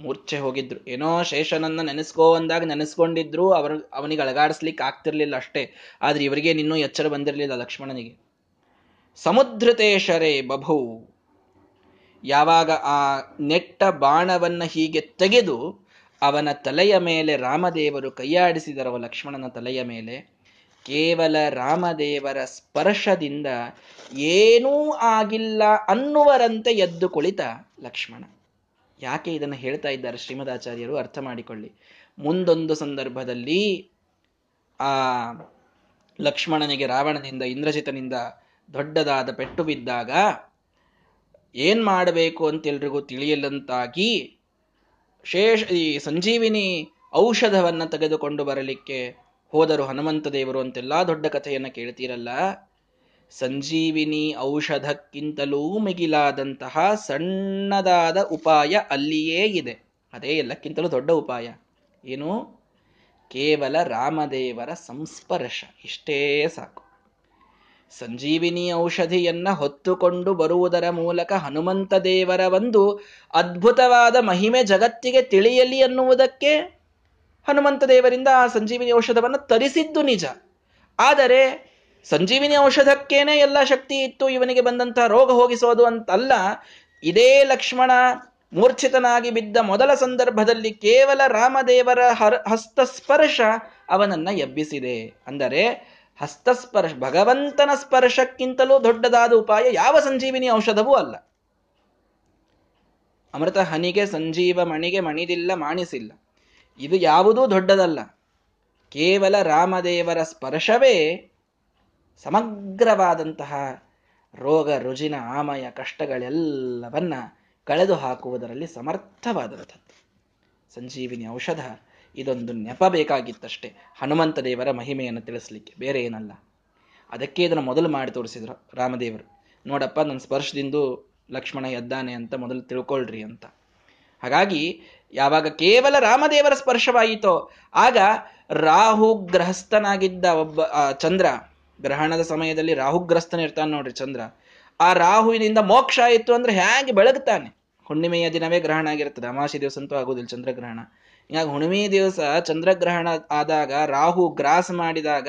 ಮೂರ್ಛೆ ಹೋಗಿದ್ರು. ಏನೋ ಶೇಷನನ್ನ ನೆನೆಸ್ಕೋ ಅಂದಾಗ ನೆನೆಸ್ಕೊಂಡಿದ್ರು, ಅವ್ರ, ಅವನಿಗೆ ಅಳಗಾಡಿಸ್ಲಿಕ್ಕೆ ಆಗ್ತಿರ್ಲಿಲ್ಲ ಅಷ್ಟೇ. ಆದ್ರೆ ಇವರಿಗೆ ಇನ್ನೂ ಎಚ್ಚರ ಬಂದಿರಲಿಲ್ಲ ಲಕ್ಷ್ಮಣನಿಗೆ. ಸಮುದ್ರತೇಶರೇ ಬಭು ಯಾವಾಗ ಆ ನೆಟ್ಟ ಬಾಣವನ್ನ ಹೀಗೆ ತೆಗೆದು ಅವನ ತಲೆಯ ಮೇಲೆ ರಾಮದೇವರು ಕೈಯಾಡಿಸಿದರವ ಲಕ್ಷ್ಮಣನ ತಲೆಯ ಮೇಲೆ, ಕೇವಲ ರಾಮದೇವರ ಸ್ಪರ್ಶದಿಂದ ಏನೂ ಆಗಿಲ್ಲ ಅನ್ನುವರಂತೆ ಎದ್ದು ಕುಳಿತ ಲಕ್ಷ್ಮಣ. ಯಾಕೆ ಇದನ್ನು ಹೇಳ್ತಾ ಇದ್ದಾರೆ ಶ್ರೀಮದಾಚಾರ್ಯರು? ಅರ್ಥ ಮಾಡಿಕೊಳ್ಳಿ. ಮುಂದೊಂದು ಸಂದರ್ಭದಲ್ಲಿ ಆ ಲಕ್ಷ್ಮಣನಿಗೆ ರಾವಣನಿಂದ ಇಂದ್ರಜಿತನಿಂದ ದೊಡ್ಡದಾದ ಪೆಟ್ಟು ಬಿದ್ದಾಗ ಏನ್ ಮಾಡಬೇಕು ಅಂತ ಎಲ್ರಿಗೂ ತಿಳಿಯಲಂತಾಗಿ ಶೇಷ, ಈ ಸಂಜೀವಿನಿ ಔಷಧವನ್ನ ತೆಗೆದುಕೊಂಡು ಬರಲಿಕ್ಕೆ ಹೋದರು ಹನುಮಂತ ದೇವರು ಅಂತೆಲ್ಲ ದೊಡ್ಡ ಕಥೆಯನ್ನ ಕೇಳ್ತೀರಲ್ಲ? ಸಂಜೀವಿನಿ ಔಷಧಕ್ಕಿಂತಲೂ ಮಿಗಿಲಾದಂತಹ ಸಣ್ಣದಾದ ಉಪಾಯ ಅಲ್ಲಿಯೇ ಇದೆ. ಅದೇ ಎಲ್ಲಕ್ಕಿಂತಲೂ ದೊಡ್ಡ ಉಪಾಯ. ಏನು? ಕೇವಲ ರಾಮದೇವರ ಸಂಸ್ಪರ್ಶ. ಇಷ್ಟೇ ಸಾಕು. ಸಂಜೀವಿನಿ ಔಷಧಿಯನ್ನ ಹೊತ್ತುಕೊಂಡು ಬರುವುದರ ಮೂಲಕ ಹನುಮಂತ ದೇವರ ಒಂದು ಅದ್ಭುತವಾದ ಮಹಿಮೆ ಜಗತ್ತಿಗೆ ತಿಳಿಯಲಿ ಅನ್ನುವುದಕ್ಕೆ ಹನುಮಂತ ದೇವರಿಂದ ಆ ಸಂಜೀವಿನಿ ಔಷಧವನ್ನು ತರಿಸಿದ್ದು ನಿಜ. ಆದರೆ ಸಂಜೀವಿನಿ ಔಷಧಕ್ಕೇನೆ ಎಲ್ಲ ಶಕ್ತಿ ಇತ್ತು, ಇವನಿಗೆ ಬಂದಂತಹ ರೋಗ ಹೋಗಿಸೋದು ಅಂತಲ್ಲ. ಇದೇ ಲಕ್ಷ್ಮಣ ಮೂರ್ಛಿತನಾಗಿ ಬಿದ್ದ ಮೊದಲ ಸಂದರ್ಭದಲ್ಲಿ ಕೇವಲ ರಾಮದೇವರ ಹರ, ಹಸ್ತಸ್ಪರ್ಶ ಅವನನ್ನ ಎಬ್ಬಿಸಿದೆ. ಅಂದರೆ ಹಸ್ತಸ್ಪರ್ಶ, ಭಗವಂತನ ಸ್ಪರ್ಶಕ್ಕಿಂತಲೂ ದೊಡ್ಡದಾದ ಉಪಾಯ ಯಾವ ಸಂಜೀವಿನಿ ಔಷಧವೂ ಅಲ್ಲ. ಅಮೃತ ಹನಿಗೆ, ಸಂಜೀವ ಮಣಿಗೆ ಮಣಿದಿಲ್ಲ, ಮಾಣಿಸಿಲ್ಲ. ಇದು ಯಾವುದೂ ದೊಡ್ಡದಲ್ಲ. ಕೇವಲ ರಾಮದೇವರ ಸ್ಪರ್ಶವೇ ಸಮಗ್ರವಾದಂತಹ ರೋಗ, ರುಜಿನ, ಆಮಯ, ಕಷ್ಟಗಳೆಲ್ಲವನ್ನ ಕಳೆದು ಹಾಕುವುದರಲ್ಲಿ ಸಮರ್ಥವಾದಂಥದ್ದು ಸಂಜೀವಿನಿ ಔಷಧ ಇದೊಂದು ನೆಪ ಬೇಕಾಗಿತ್ತಷ್ಟೇ. ಹನುಮಂತ ದೇವರ ಮಹಿಮೆಯನ್ನು ತಿಳಿಸ್ಲಿಕ್ಕೆ. ಬೇರೆ ಏನಲ್ಲ. ಅದಕ್ಕೆ ಇದನ್ನು ಮೊದಲು ಮಾಡಿ ತೋರಿಸಿದ್ರು ರಾಮದೇವರು. ನೋಡಪ್ಪ ನನ್ನ ಸ್ಪರ್ಶದಿಂದ ಲಕ್ಷ್ಮಣ ಎದ್ದಾನೆ ಅಂತ ಮೊದಲು ತಿಳ್ಕೊಳ್ರಿ ಅಂತ. ಹಾಗಾಗಿ, ಯಾವಾಗ ಕೇವಲ ರಾಮದೇವರ ಸ್ಪರ್ಶವಾಯಿತೋ, ಆಗ ರಾಹು ಗ್ರಹಸ್ಥನಾಗಿದ್ದ ಒಬ್ಬ ಚಂದ್ರ, ಗ್ರಹಣದ ಸಮಯದಲ್ಲಿ ರಾಹುಗ್ರಸ್ತನ ಇರ್ತಾನೆ ನೋಡ್ರಿ ಚಂದ್ರ. ಆ ರಾಹುವಿನಿಂದ ಮೋಕ್ಷ ಆಯಿತು ಅಂದ್ರೆ ಹೇಗೆ ಬೆಳಗ್ತಾನೆ? ಹುಣ್ಣಿಮೆಯ ದಿನವೇ ಗ್ರಹಣ ಆಗಿರ್ತದೆ ಅಮಾಸಿ ದಿವಸ ಆಗುದಿಲ್ಲ ಚಂದ್ರಗ್ರಹಣ. ಹೀಗಾಗಿ ಹುಣ್ಣಿಮೆ ದಿವಸ ಚಂದ್ರಗ್ರಹಣ ಆದಾಗ ರಾಹು ಗ್ರಾಸ ಮಾಡಿದಾಗ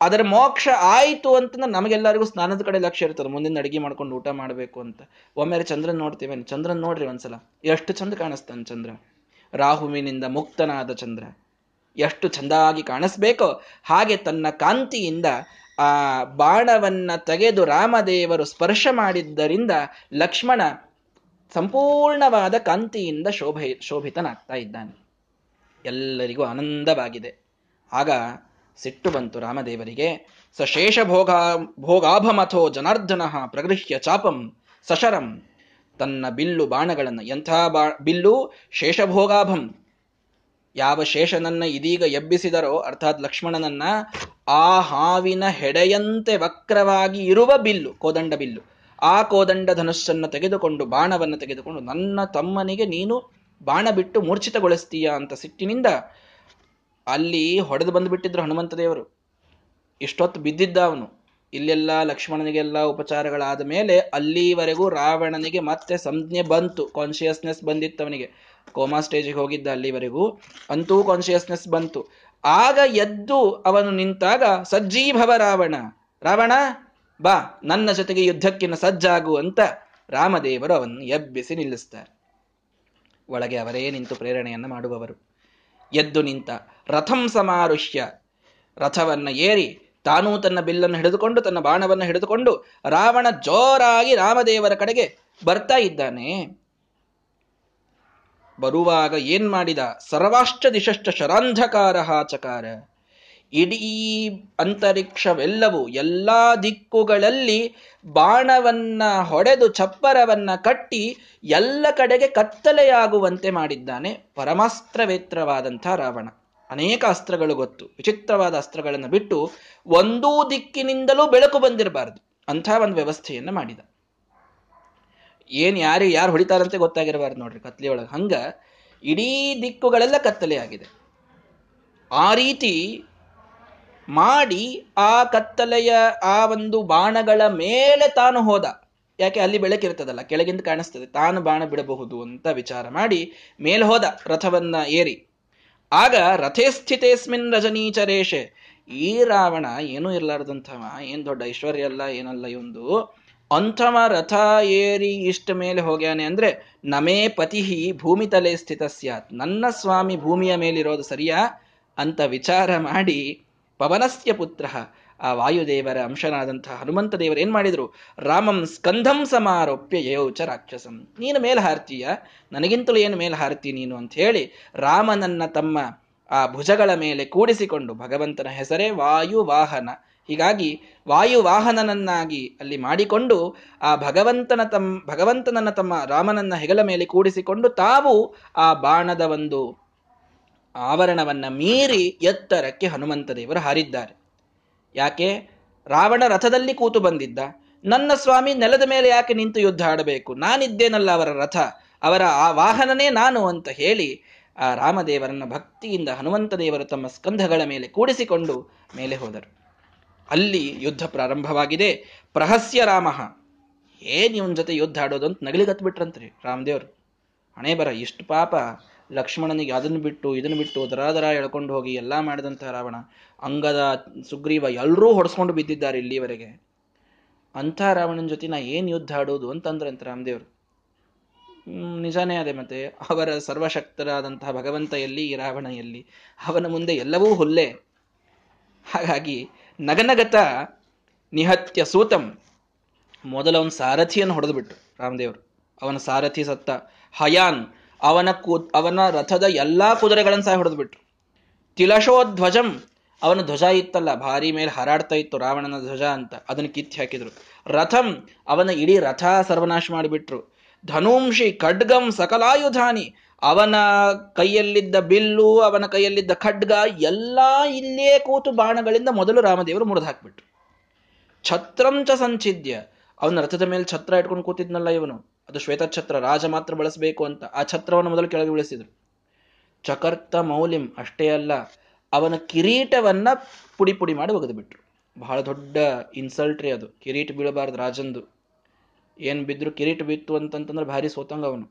ಅದರ ಮೋಕ್ಷ ಆಯಿತು ಅಂತಂದ್ರೆ ನಮಗೆಲ್ಲರಿಗೂ ಸ್ನಾನದ ಕಡೆ ಲಕ್ಷ್ಯ ಇರ್ತದೆ. ಮುಂದಿನ ಅಡಿಗೆ ಮಾಡ್ಕೊಂಡು ಊಟ ಮಾಡಬೇಕು ಅಂತ. ಒಮ್ಮೆ ಚಂದ್ರನ್ ನೋಡ್ತೀವಿ ಚಂದ್ರನ್ ನೋಡ್ರಿ ಒಂದ್ಸಲ. ಎಷ್ಟು ಚಂದ ಕಾಣಿಸ್ತಾನೆ ಚಂದ್ರ. ರಾಹುವಿನಿಂದ ಮುಕ್ತನಾದ ಚಂದ್ರ. ಎಷ್ಟು ಚಂದಾಗಿ ಕಾಣಿಸ್ಬೇಕೋ ಹಾಗೆ ತನ್ನ ಕಾಂತಿಯಿಂದ ಆ ಬಾಣವನ್ನ ತೆಗೆದು ರಾಮದೇವರು ಸ್ಪರ್ಶ ಮಾಡಿದ್ದರಿಂದ ಲಕ್ಷ್ಮಣ ಸಂಪೂರ್ಣವಾದ ಕಾಂತಿಯಿಂದ ಶೋಭ, ಶೋಭಿತನಾಗ್ತಾ ಇದ್ದಾನೆ. ಎಲ್ಲರಿಗೂ ಆನಂದವಾಗಿದೆ. ಆಗ ಸಿಟ್ಟು ಬಂತು ರಾಮದೇವರಿಗೆ. ಸ ಶೇಷ ಭೋಗ ಭೋಗಾಭಮಥೋ ಜನಾರ್ದನ ಪ್ರಗೃಹ್ಯ ಚಾಪಂ ಸಶರಂ. ತನ್ನ ಬಿಲ್ಲು ಬಾಣಗಳನ್ನು, ಎಂಥ ಬಾ, ಬಿಲ್ಲು? ಶೇಷಭೋಗಾಭಂ. ಯಾವ ಶೇಷನನ್ನ ಇದೀಗ ಎಬ್ಬಿಸಿದರೋ, ಅರ್ಥಾತ್ ಲಕ್ಷ್ಮಣನನ್ನ, ಆ ಹಾವಿನ ಹೆಡೆಯಂತೆ ವಕ್ರವಾಗಿ ಇರುವ ಬಿಲ್ಲು, ಕೋದಂಡ ಬಿಲ್ಲು. ಆ ಕೋದಂಡ ಧನುಸ್ಸನ್ನು ತೆಗೆದುಕೊಂಡು, ಬಾಣವನ್ನು ತೆಗೆದುಕೊಂಡು, ನನ್ನ ತಮ್ಮನಿಗೆ ನೀನು ಬಾಣ ಬಿಟ್ಟು ಮೂರ್ಛಿತಗೊಳಿಸ್ತೀಯ ಅಂತ ಸಿಟ್ಟಿನಿಂದ ಅಲ್ಲಿ ಹೊಡೆದು ಬಂದುಬಿಟ್ಟಿದ್ರು ಹನುಮಂತ ದೇವರು. ಇಷ್ಟೊತ್ತು ಬಿದ್ದಿದ್ದ ಅವನು. ಇಲ್ಲೆಲ್ಲ ಲಕ್ಷ್ಮಣನಿಗೆಲ್ಲ ಉಪಚಾರಗಳಾದ ಮೇಲೆ ಅಲ್ಲಿವರೆಗೂ ರಾವಣನಿಗೆ ಮತ್ತೆ ಸಂಜ್ಞೆ ಬಂತು. ಕಾನ್ಶಿಯಸ್ನೆಸ್ ಬಂದಿತ್ತು ಅವನಿಗೆ ಕೋಮಾ ಸ್ಟೇಜಿಗೆ ಹೋಗಿದ್ದ ಅಲ್ಲಿವರೆಗೂ ಅಂತೂ ಕಾನ್ಶಿಯಸ್ನೆಸ್ ಬಂತು. ಆಗ ಎದ್ದು ಅವನು ನಿಂತಾಗ, ಸಜ್ಜೀಭವ ರಾವಣ. ರಾವಣ ಬಾ, ನನ್ನ ಜೊತೆಗೆ ಯುದ್ಧಕ್ಕಿನ್ನ ಸಜ್ಜಾಗು ಅಂತ ರಾಮದೇವರು ಅವನ್ನು ಎಬ್ಬಿಸಿ ನಿಲ್ಲಿಸ್ತಾರೆ. ಒಳಗೆ ಅವರೇ ನಿಂತು ಪ್ರೇರಣೆಯನ್ನು ಮಾಡುವವರು. ಎದ್ದು ನಿಂತ ರಥಂ ಸಮಾರುಷ್ಯ. ರಥವನ್ನು ಏರಿ ತಾನೂ ತನ್ನ ಬಿಲ್ಲನ್ನು ಹಿಡಿದುಕೊಂಡು, ತನ್ನ ಬಾಣವನ್ನು ಹಿಡಿದುಕೊಂಡು ರಾವಣ ಜೋರಾಗಿ ರಾಮದೇವರ ಕಡೆಗೆ ಬರ್ತಾ ಇದ್ದಾನೆ. ಬರುವಾಗ ಏನ್ ಮಾಡಿದ? ಸರ್ವಾಷ್ಟ ದಿಶಷ್ಟ ಶರಾಂಧಕಾರ ಚಕಾರ ಇಡೀ ಅಂತರಿಕ್ಷವೆಲ್ಲವೂ ಎಲ್ಲ ದಿಕ್ಕುಗಳಲ್ಲಿ ಬಾಣವನ್ನ ಹೊಡೆದು ಚಪ್ಪರವನ್ನ ಕಟ್ಟಿ ಎಲ್ಲ ಕಡೆಗೆ ಕತ್ತಲೆಯಾಗುವಂತೆ ಮಾಡಿದ್ದಾನೆ ಪರಮಾಸ್ತ್ರವೇತ್ರವಾದಂಥ ರಾವಣ. ಅನೇಕ ಅಸ್ತ್ರಗಳು ಗೊತ್ತು. ವಿಚಿತ್ರವಾದ ಅಸ್ತ್ರಗಳನ್ನು ಬಿಟ್ಟು ಒಂದೂ ದಿಕ್ಕಿನಿಂದಲೂ ಬೆಳಕು ಬಂದಿರಬಾರದು. ಅಂಥ ಒಂದು ವ್ಯವಸ್ಥೆಯನ್ನು ಮಾಡಿದ. ಏನು ಯಾರು ಯಾರು ಹೊಡಿತಾರಂತೆ ಗೊತ್ತಾಗಿರಬಾರ್ದು ನೋಡ್ರಿ ಕತ್ಲೆಯೊಳಗೆ. ಹಂಗ ಇಡೀ ದಿಕ್ಕುಗಳೆಲ್ಲ ಕತ್ತಲೆಯಾಗಿದೆ. ಆ ರೀತಿ ಮಾಡಿ ಆ ಕತ್ತಲೆಯ ಆ ಒಂದು ಬಾಣಗಳ ಮೇಲೆ ತಾನು ಹೋದ. ಯಾಕೆ? ಅಲ್ಲಿ ಬೆಳಕಿರ್ತದಲ್ಲ ಕೆಳಗಿಂದ ಕಾಣಿಸ್ತದೆ. ತಾನು ಬಾಣ ಬಿಡಬಹುದು ಅಂತ ವಿಚಾರ ಮಾಡಿ ಮೇಲೆ ಹೋದ, ರಥವನ್ನ ಏರಿ. ಆಗ ರಥೇ ಸ್ಥಿತೇಸ್ಮಿನ್ ರಜನೀಚರೇಶೆ ಈ ರಾವಣ ಏನೂ ಇರ್ಲಾರ್ದಂಥವ, ಏನ್ ದೊಡ್ಡ ಐಶ್ವರ್ಯ ಅಲ್ಲ, ಏನಲ್ಲ ಇವಂದು. ಅಂಥವ ರಥ ಏರಿ ಇಷ್ಟ ಮೇಲೆ ಹೋಗ್ಯಾನೆ ಅಂದ್ರೆ, ನಮೇ ಪತಿಹಿ ಭೂಮಿ ತಲೆ ಸ್ಥಿತ ಸ್ಯಾತ್. ನನ್ನ ಸ್ವಾಮಿ ಭೂಮಿಯ ಮೇಲಿರೋದು ಸರಿಯಾ? ಅಂತ ವಿಚಾರ ಮಾಡಿ ಪವನಸ್ಯ ಪುತ್ರ. ಆ ವಾಯುದೇವರ ಅಂಶನಾದಂತಹ ಹನುಮಂತ ದೇವರು ಏನ್ ಮಾಡಿದ್ರು? ರಾಮಂ ಸ್ಕಂಧಂ ಸಮಾರೋಪ್ಯ ಯೋಚ ರಾಕ್ಷಸಂ. ನೀನು ಮೇಲೆ ಹಾರ್ತೀಯ? ನನಗಿಂತಲೂ ಏನು ಮೇಲೆ ಹಾರ್ತಿ ನೀನು ಅಂತ ಹೇಳಿ ರಾಮನನ್ನ ತಮ್ಮ ಆ ಭುಜಗಳ ಮೇಲೆ ಕೂಡಿಸಿಕೊಂಡು ಭಗವಂತನ ಹೆಸರೇ ವಾಯುವಾಹನ. ಹೀಗಾಗಿ ವಾಯುವಾಹನನನ್ನಾಗಿ ಅಲ್ಲಿ ಮಾಡಿಕೊಂಡು ಆ ಭಗವಂತನ ತಮ್ಮ ಭಗವಂತನನ್ನ ತಮ್ಮ ರಾಮನನ್ನ ಹೆಗಲ ಮೇಲೆ ಕೂಡಿಸಿಕೊಂಡು ತಾವು ಆ ಬಾಣದ ಒಂದು ಆವರಣವನ್ನ ಮೀರಿ ಎತ್ತರಕ್ಕೆ ಹನುಮಂತ ದೇವರು ಹಾರಿದ್ದಾರೆ. ಯಾಕೆ? ರಾವಣ ರಥದಲ್ಲಿ ಕೂತು ಬಂದಿದ್ದ. ನನ್ನ ಸ್ವಾಮಿ ನೆಲದ ಮೇಲೆ ಯಾಕೆ ನಿಂತು ಯುದ್ಧ ಆಡಬೇಕು? ನಾನಿದ್ದೇನಲ್ಲ ಅವರ ರಥ. ಅವರ ಆ ವಾಹನನೇ ನಾನು ಅಂತ ಹೇಳಿ ಆ ರಾಮದೇವರನ್ನ ಭಕ್ತಿಯಿಂದ ಹನುಮಂತ ದೇವರು ತಮ್ಮ ಸ್ಕಂಧಗಳ ಮೇಲೆ ಕೂಡಿಸಿಕೊಂಡು ಮೇಲೆ ಹೋದರು. ಅಲ್ಲಿ ಯುದ್ಧ ಪ್ರಾರಂಭವಾಗಿದೆ. ಪ್ರಹಸ್ಯ ರಾಮ. ಏನ್ ಇವನ್ ಜೊತೆ ಯುದ್ಧ ಆಡೋದು ಅಂತ ನಗಲಿಗತ್ಬಿಟ್ರಂತ್ರಿ ರಾಮದೇವರು. ಹಣೆ ಬರ ಇಷ್ಟು ಪಾಪ. ಲಕ್ಷ್ಮಣನಿಗೆ ಅದನ್ನು ಬಿಟ್ಟು, ಇದನ್ನು ಬಿಟ್ಟು ದರಾದರ ಎಳ್ಕೊಂಡು ಹೋಗಿ ಎಲ್ಲ ಮಾಡಿದಂಥ ರಾವಣ, ಅಂಗದ ಸುಗ್ರೀವ ಎಲ್ಲರೂ ಹೊಡೆಸ್ಕೊಂಡು ಬಿದ್ದಿದ್ದಾರೆ ಇಲ್ಲಿವರೆಗೆ. ಅಂಥ ರಾವಣನ ಜೊತೆ ನಾ ಏನು ಯುದ್ಧ ಆಡೋದು ಅಂತಂದ್ರಂತ ರಾಮದೇವರು. ನಿಜಾನೇ ಅದೇ ಮತ್ತೆ. ಅವರ ಸರ್ವಶಕ್ತರಾದಂತಹ ಭಗವಂತ ಎಲ್ಲಿ ಈ ರಾವಣ ಎಲ್ಲಿ ಅವನ ಮುಂದೆ ಎಲ್ಲವೂ ಹುಲ್ಲೆ. ಹಾಗಾಗಿ ನಗನಗತ ನಿಹತ್ಯ ಸೂತಂ. ಮೊದಲ ಅವನ ಸಾರಥಿಯನ್ನು ಹೊಡೆದು ಬಿಟ್ಟು ರಾಮದೇವರು. ಅವನ ಸಾರಥಿ ಸತ್ತ ಹಯಾನ್ ಅವನ ಕೂ, ಅವನ ರಥದ ಎಲ್ಲಾ ಕುದುರೆಗಳನ್ನು ಸಹ ಹೊಡೆದು ಬಿಟ್ರು ತಿಲಶೋಧ್ವಜಂ, ಅವನ ಧ್ವಜ ಇತ್ತಲ್ಲ, ಭಾರಿ ಮೇಲೆ ಹಾರಾಡ್ತಾ ಇತ್ತು ರಾವಣನ ಧ್ವಜ ಅಂತ, ಅದನ್ನು ಕಿತ್ತಿ ಹಾಕಿದ್ರು. ರಥಂ, ಅವನ ಇಡೀ ರಥ ಸರ್ವನಾಶ ಮಾಡಿಬಿಟ್ರು. ಧನುಂಶಿ, ಖಡ್ಗಂ, ಸಕಲಾಯುಧಾನಿ, ಅವನ ಕೈಯಲ್ಲಿದ್ದ ಬಿಲ್ಲು, ಅವನ ಕೈಯಲ್ಲಿದ್ದ ಖಡ್ಗ, ಎಲ್ಲಾ ಇಲ್ಲೇ ಕೂತು ಬಾಣಗಳಿಂದ ಮೊದಲು ರಾಮದೇವರು ಮುರಿದು ಹಾಕ್ಬಿಟ್ರು. ಛತ್ರಂ ಸಂಚಿದ್ಯ ಅವನ ರಥದ ಮೇಲೆ ಛತ್ರ ಇಟ್ಕೊಂಡು ಕೂತಿದ್ನಲ್ಲ ಇವನು. ಅದು ಶ್ವೇತಛತ್ರ ರಾಜ ಮಾತ್ರ ಬಳಸಬೇಕು ಅಂತ ಆ ಛತ್ರವನ್ನು ಮೊದಲು ಕೆಳಗೆ ಬೀಳಿಸಿದ್ರು. ಚಕರ್ತ ಮೌಲಿಂ, ಅಷ್ಟೇ ಅಲ್ಲ, ಅವನ ಕಿರೀಟವನ್ನ ಪುಡಿ ಪುಡಿ ಮಾಡಿ ಒಗೆದು ಬಿಟ್ರು ಬಹಳ ದೊಡ್ಡ ಇನ್ಸಲ್ಟ್ ರೀ ಅದು. ಕಿರೀಟ ಬೀಳಬಾರದು ರಾಜಂದು. ಏನ್ ಬಿದ್ರು ಕಿರೀಟ ಬಿತ್ತು ಅಂತಂತಂದ್ರೆ ಭಾರಿ ಸೋತಂಗ ಅವನು.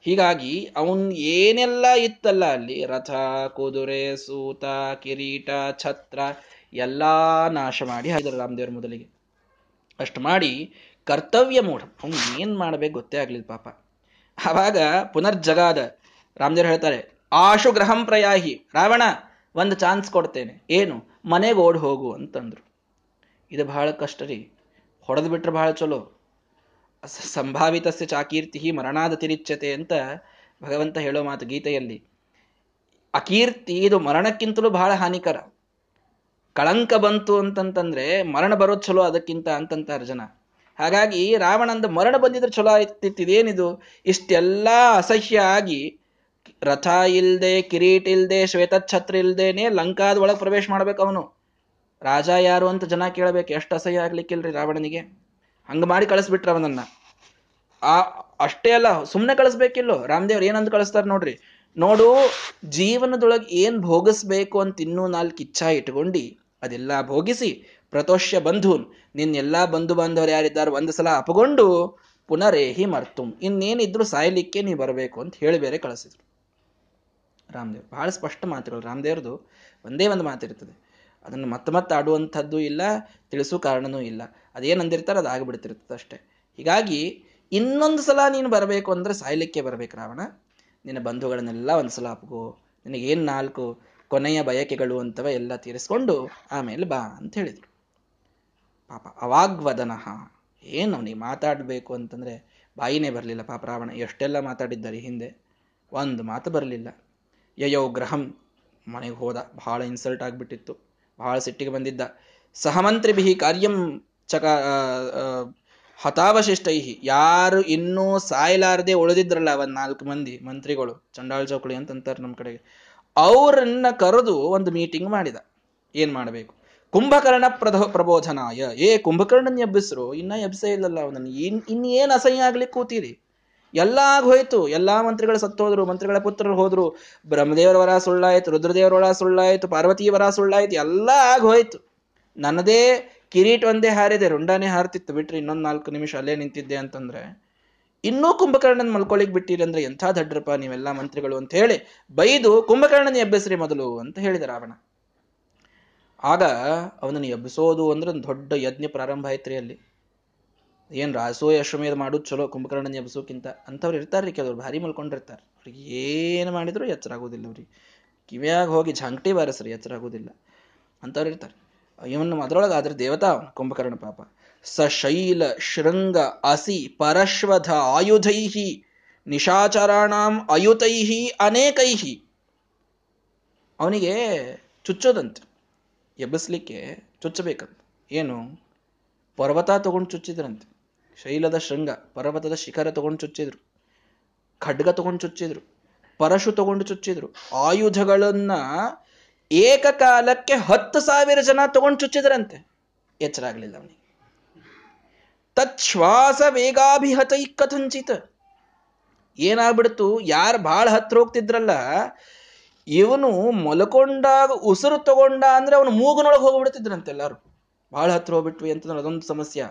ಹೀಗಾಗಿ ಅವನ್ ಏನೆಲ್ಲ ಇತ್ತಲ್ಲ ಅಲ್ಲಿ? ರಥ, ಕುದುರೆ, ಸೂತ, ಕಿರೀಟ, ಛತ್ರ, ಎಲ್ಲಾ ನಾಶ ಮಾಡಿ ಹಾಕಿದ್ರು ರಾಮದೇವ್ರ ಮೊದಲಿಗೆ. ಅಷ್ಟು ಮಾಡಿ ಕರ್ತವ್ಯ ಮೂಢ. ಅವನು ಏನ್ ಮಾಡ್ಬೇಕು ಗೊತ್ತೇ ಆಗ್ಲಿಲ್ಲ ಪಾಪ. ಆವಾಗ ಪುನರ್ಜಗಾದ ರಾಮದೇವ್ರು ಹೇಳ್ತಾರೆ, ಆಶು ಗ್ರಹಂ ಪ್ರಯಾಹಿ, ರಾವಣ ಒಂದು ಚಾನ್ಸ್ ಕೊಡ್ತೇನೆ. ಏನು? ಮನೆಗೆ ಓಡ್ ಹೋಗು ಅಂತಂದ್ರು. ಇದು ಬಹಳ ಕಷ್ಟ ರೀ. ಹೊಡೆದು ಬಿಟ್ರೆ ಬಹಳ ಚಲೋ. ಸಂಭಾವಿತಸ್ಯ ಚಾಕೀರ್ತಿ ಮರಣಾದ ತಿರಿಚ್ಯತೆ ಅಂತ ಭಗವಂತ ಹೇಳೋ ಮಾತು ಗೀತೆಯಲ್ಲಿ. ಅಕೀರ್ತಿ ಇದು ಮರಣಕ್ಕಿಂತಲೂ ಬಹಳ ಹಾನಿಕರ. ಕಳಂಕ ಬಂತು ಅಂತಂತಂದ್ರೆ ಮರಣ ಬರೋದು ಚಲೋ ಅದಕ್ಕಿಂತ ಅಂತಂತಾರೆ ಜನ ಹಾಗಾಗಿ ರಾವಣಂದ ಮರಣ ಬಂದಿದ್ರೆ ಚಲೋ ಆಯ್ತಿತ್ತು ಇದೇನಿದು ಇಷ್ಟೆಲ್ಲ ಅಸಹ್ಯ ಆಗಿ ರಥ ಇಲ್ದೆ, ಕಿರೀಟ್ ಇಲ್ದೆ, ಶ್ವೇತಛತ್ರ ಇಲ್ದೇನೆ ಲಂಕಾದ ಒಳಗೆ ಪ್ರವೇಶ ಮಾಡ್ಬೇಕು ಅವನು. ರಾಜ ಯಾರು ಅಂತ ಜನ ಕೇಳಬೇಕು, ಎಷ್ಟು ಅಸಹ್ಯ ಆಗ್ಲಿಕ್ಕಿಲ್ರಿ ರಾವಣನಿಗೆ? ಹಂಗ ಮಾಡಿ ಕಳಿಸ್ಬಿಟ್ರ ಅವನನ್ನ. ಆ, ಅಷ್ಟೇ ಅಲ್ಲ ಸುಮ್ಮನೆ ಕಳಿಸ್ಬೇಕಿಲ್ಲೋ? ರಾಮದೇವ್ರು ಏನಂತ ಕಳಿಸ್ತಾರೆ ನೋಡ್ರಿ. ನೋಡು, ಜೀವನದೊಳಗೆ ಏನ್ ಭೋಗಿಸ್ಬೇಕು ಅಂತ ಇನ್ನೂ ನಾಲ್ಕು ಇಚ್ಛಾ ಇಟ್ಕೊಂಡು ಅದೆಲ್ಲ ಭೋಗಿಸಿ ಪ್ರತೋಷ್ಯ ಬಂಧು ನಿನ್ನೆಲ್ಲ ಬಂಧು ಬಾಂಧವರು ಯಾರಿದ್ದಾರೆ ಒಂದು ಸಲ ಅಪಗೊಂಡು ಪುನರೇಹಿ ಮರ್ತುಂ ಇನ್ನೇನಿದ್ರು ಸಾಯಲಿಕ್ಕೆ ನೀ ಬರಬೇಕು ಅಂತ ಹೇಳಿ ಬೇರೆ ಕಳಿಸಿದ್ರು. ರಾಮದೇವ್, ಬಹಳ ಸ್ಪಷ್ಟ ಮಾತುಗಳು. ರಾಮದೇವ್ರದು ಒಂದೇ ಒಂದು ಮಾತಿರ್ತದೆ. ಅದನ್ನು ಮತ್ತೆ ಮತ್ತೆ ಆಡುವಂಥದ್ದು ಇಲ್ಲ, ತಿಳಿಸೋ ಕಾರಣನೂ ಇಲ್ಲ. ಅದೇನಂದಿರ್ತಾರೆ ಅದು ಆಗಿಬಿಡ್ತಿರ್ತದೆ ಅಷ್ಟೇ. ಹೀಗಾಗಿ ಇನ್ನೊಂದು ಸಲ ನೀನು ಬರಬೇಕು ಅಂದ್ರೆ ಸಾಯಲಿಕ್ಕೆ ಬರಬೇಕು ರಾವಣ. ನಿನ್ನ ಬಂಧುಗಳನ್ನೆಲ್ಲ ಒಂದು ಸಲ ಅಪ್ಗೋ. ನಿನಗೇನು ನಾಲ್ಕು ಕೊನೆಯ ಬಯಕೆಗಳು ಅಂತವ ಎಲ್ಲ ತೀರಿಸ್ಕೊಂಡು ಆಮೇಲೆ ಬಾ ಅಂತ ಹೇಳಿದ್ರು. ಪಾಪ ಅವಾಗ್ವದನಃ ಏನು ಅವನಿಗೆ ಮಾತಾಡಬೇಕು ಅಂತಂದರೆ ಬಾಯಿನೇ ಬರಲಿಲ್ಲ ಪಾಪ ರಾವಣ. ಎಷ್ಟೆಲ್ಲ ಮಾತಾಡಿದ್ದಾರೆ ಹಿಂದೆ? ಒಂದು ಮಾತು ಬರಲಿಲ್ಲ. ಯಯೋ ಗ್ರಹಂ ಮನೆಗೆ ಹೋದ. ಬಹಳ ಇನ್ಸಲ್ಟ್ ಆಗಿಬಿಟ್ಟಿತ್ತು. ಬಹಳ ಸಿಟ್ಟಿಗೆ ಬಂದಿದ್ದ. ಸಹಮಂತ್ರಿಭಿ ಕಾರ್ಯಂ ಚಕ ಹತಾವಶಿಷ್ಟೈ. ಯಾರು ಇನ್ನೂ ಸಾಯಲಾರದೆ ಉಳಿದಿದ್ರಲ್ಲ ಒಂದು ನಾಲ್ಕು ಮಂದಿ ಮಂತ್ರಿಗಳು, ಚಂಡಾಳ್ ಚೌಕಳಿ ಅಂತಂತಾರೆ ನಮ್ಮ ಕಡೆಗೆ. ಅವರನ್ನ ಕರೆದು ಒಂದು ಮೀಟಿಂಗ್ ಮಾಡಿದ. ಏನು ಮಾಡಬೇಕು? ಕುಂಭಕರ್ಣ ಪ್ರಧ ಪ್ರಬೋಧನಾಯ. ಏ, ಕುಂಭಕರ್ಣನ್ ಎಬ್ಬಿಸ್ರು. ಇನ್ನ ಎಬ್ಸೇ ಇಲ್ಲಲ್ಲ ಅವನನ್ನು. ಇನ್, ಇನ್ನೇನು ಅಸಹ್ಯ ಆಗ್ಲಿಕ್ಕೆ ಕೂತೀರಿ. ಎಲ್ಲ ಆಗೋಯ್ತು. ಎಲ್ಲಾ ಮಂತ್ರಿಗಳು ಸತ್ತೋದ್ರು. ಮಂತ್ರಿಗಳ ಪುತ್ರರು ಹೋದ್ರು. ಬ್ರಹ್ಮದೇವರ ವರ ಸುಳ್ಳಾಯ್ತು. ರುದ್ರದೇವರ ವರ ಸುಳ್ಳಾಯ್ತು. ಪಾರ್ವತಿ ವರ ಸುಳ್ಳಾಯ್ತು. ಎಲ್ಲ ಆಗೋಯ್ತು. ನನ್ನದೇ ಕಿರೀಟ್ ಒಂದೇ ಹಾರಿದೆ. ರುಂಡಾನೇ ಹಾರ್ತಿತ್ತು. ಬಿಟ್ರಿ ಇನ್ನೊಂದ್ ನಾಲ್ಕು ನಿಮಿಷ ಅಲ್ಲೇ ನಿಂತಿದ್ದೆ ಅಂತಂದ್ರೆ, ಇನ್ನೂ ಕುಂಭಕರ್ಣನ್ ಮಲ್ಕೊಳಿಕ್ ಬಿಟ್ಟಿರಿ ಅಂದ್ರೆ ಎಂಥ ದಡ್ರಪ್ಪ ನೀವೆಲ್ಲ ಮಂತ್ರಿಗಳು ಅಂತ ಹೇಳಿ ಬೈದು ಕುಂಭಕರ್ಣನ ಎಬ್ಬಸ್ರಿ ಮೊದಲು ಅಂತ ಹೇಳಿದ ರಾವಣ. ಆಗ ಅವನನ್ನು ಎಬ್ಬಿಸೋದು ಅಂದ್ರೆ ಒಂದು ದೊಡ್ಡ ಯಜ್ಞ ಪ್ರಾರಂಭ ಆಯ್ತ್ರಿ ಅಲ್ಲಿ. ಏನು ರಾಸೋಯ ಅಶ್ವಮೇಧ ಮಾಡೋದು ಚಲೋ, ಕುಂಭಕರ್ಣನ ಎಬ್ಸೋಕ್ಕಿಂತ ಅಂಥವ್ರು ಇರ್ತಾರ್ರಿ ಕೆಲವ್ರು, ಭಾರಿ ಮಲ್ಕೊಂಡಿರ್ತಾರೆ. ಅವ್ರಿಗೆ ಏನು ಮಾಡಿದ್ರು ಎಚ್ಚರ ಆಗೋದಿಲ್ಲ ಅವ್ರಿಗೆ. ಕಿವಿಯಾಗ ಹೋಗಿ ಝಂಕ್ಟಿ ಬಾರಸ್ರಿ, ಎಚ್ಚರ ಆಗೋದಿಲ್ಲ. ಅಂಥವ್ರು ಇರ್ತಾರೆ. ಇವನು ಅದರೊಳಗೆ ಆದ್ರೆ ದೇವತಾ ಕುಂಭಕರ್ಣ ಪಾಪ. ಸ ಶೈಲ ಶೃಂಗ ಅಸಿ ಪರಶ್ವಧ ಆಯುಧೈಹಿ, ನಿಶಾಚರಾಣಾಂ ಅಯುತೈಹಿ ಅನೇಕೈಹಿ. ಅವನಿಗೆ ಚುಚ್ಚೋದಂತೆ. ಎಬ್ಬಿಸ್ಲಿಕ್ಕೆ ಚುಚ್ಚಬೇಕಂತ. ಏನು? ಪರ್ವತ ತಗೊಂಡು ಚುಚ್ಚಿದ್ರಂತೆ. ಶೈಲದ ಶೃಂಗ, ಪರ್ವತದ ಶಿಖರ ತಗೊಂಡು ಚುಚ್ಚಿದ್ರು. ಖಡ್ಗ ತಗೊಂಡು ಚುಚ್ಚಿದ್ರು. ಪರಶು ತಗೊಂಡು ಚುಚ್ಚಿದ್ರು. ಆಯುಧಗಳನ್ನ ಏಕಕಾಲಕ್ಕೆ ಹತ್ತು ಸಾವಿರ ಜನ ತಗೊಂಡು ಚುಚ್ಚಿದ್ರಂತೆ. ಎಚ್ಚರ ಆಗ್ಲಿಲ್ಲ ಅವನಿಗೆ. ತಚ್ಛ್ವಾಸ ವೇಗಾಭಿಹತೈ ಕಥಂಚಿತ ಏನಾಗ್ಬಿಡ್ತು? ಯಾರು ಬಹಳ ಹತ್ರ ಹೋಗ್ತಿದ್ರಲ್ಲ ಇವನು ಮಲ್ಕೊಂಡಾಗ ಉಸಿರು ತಗೊಂಡ ಅಂದ್ರೆ ಅವನು ಮೂಗನೊಳಗೆ ಹೋಗ್ಬಿಡ್ತಿದ್ರಂತೆ ಎಲ್ಲಾರು. ಬಹಳ ಹತ್ರ ಹೋಗ್ಬಿಟ್ವಿ ಅಂತಂದ್ರೆ ಅದೊಂದು ಸಮಸ್ಯೆ.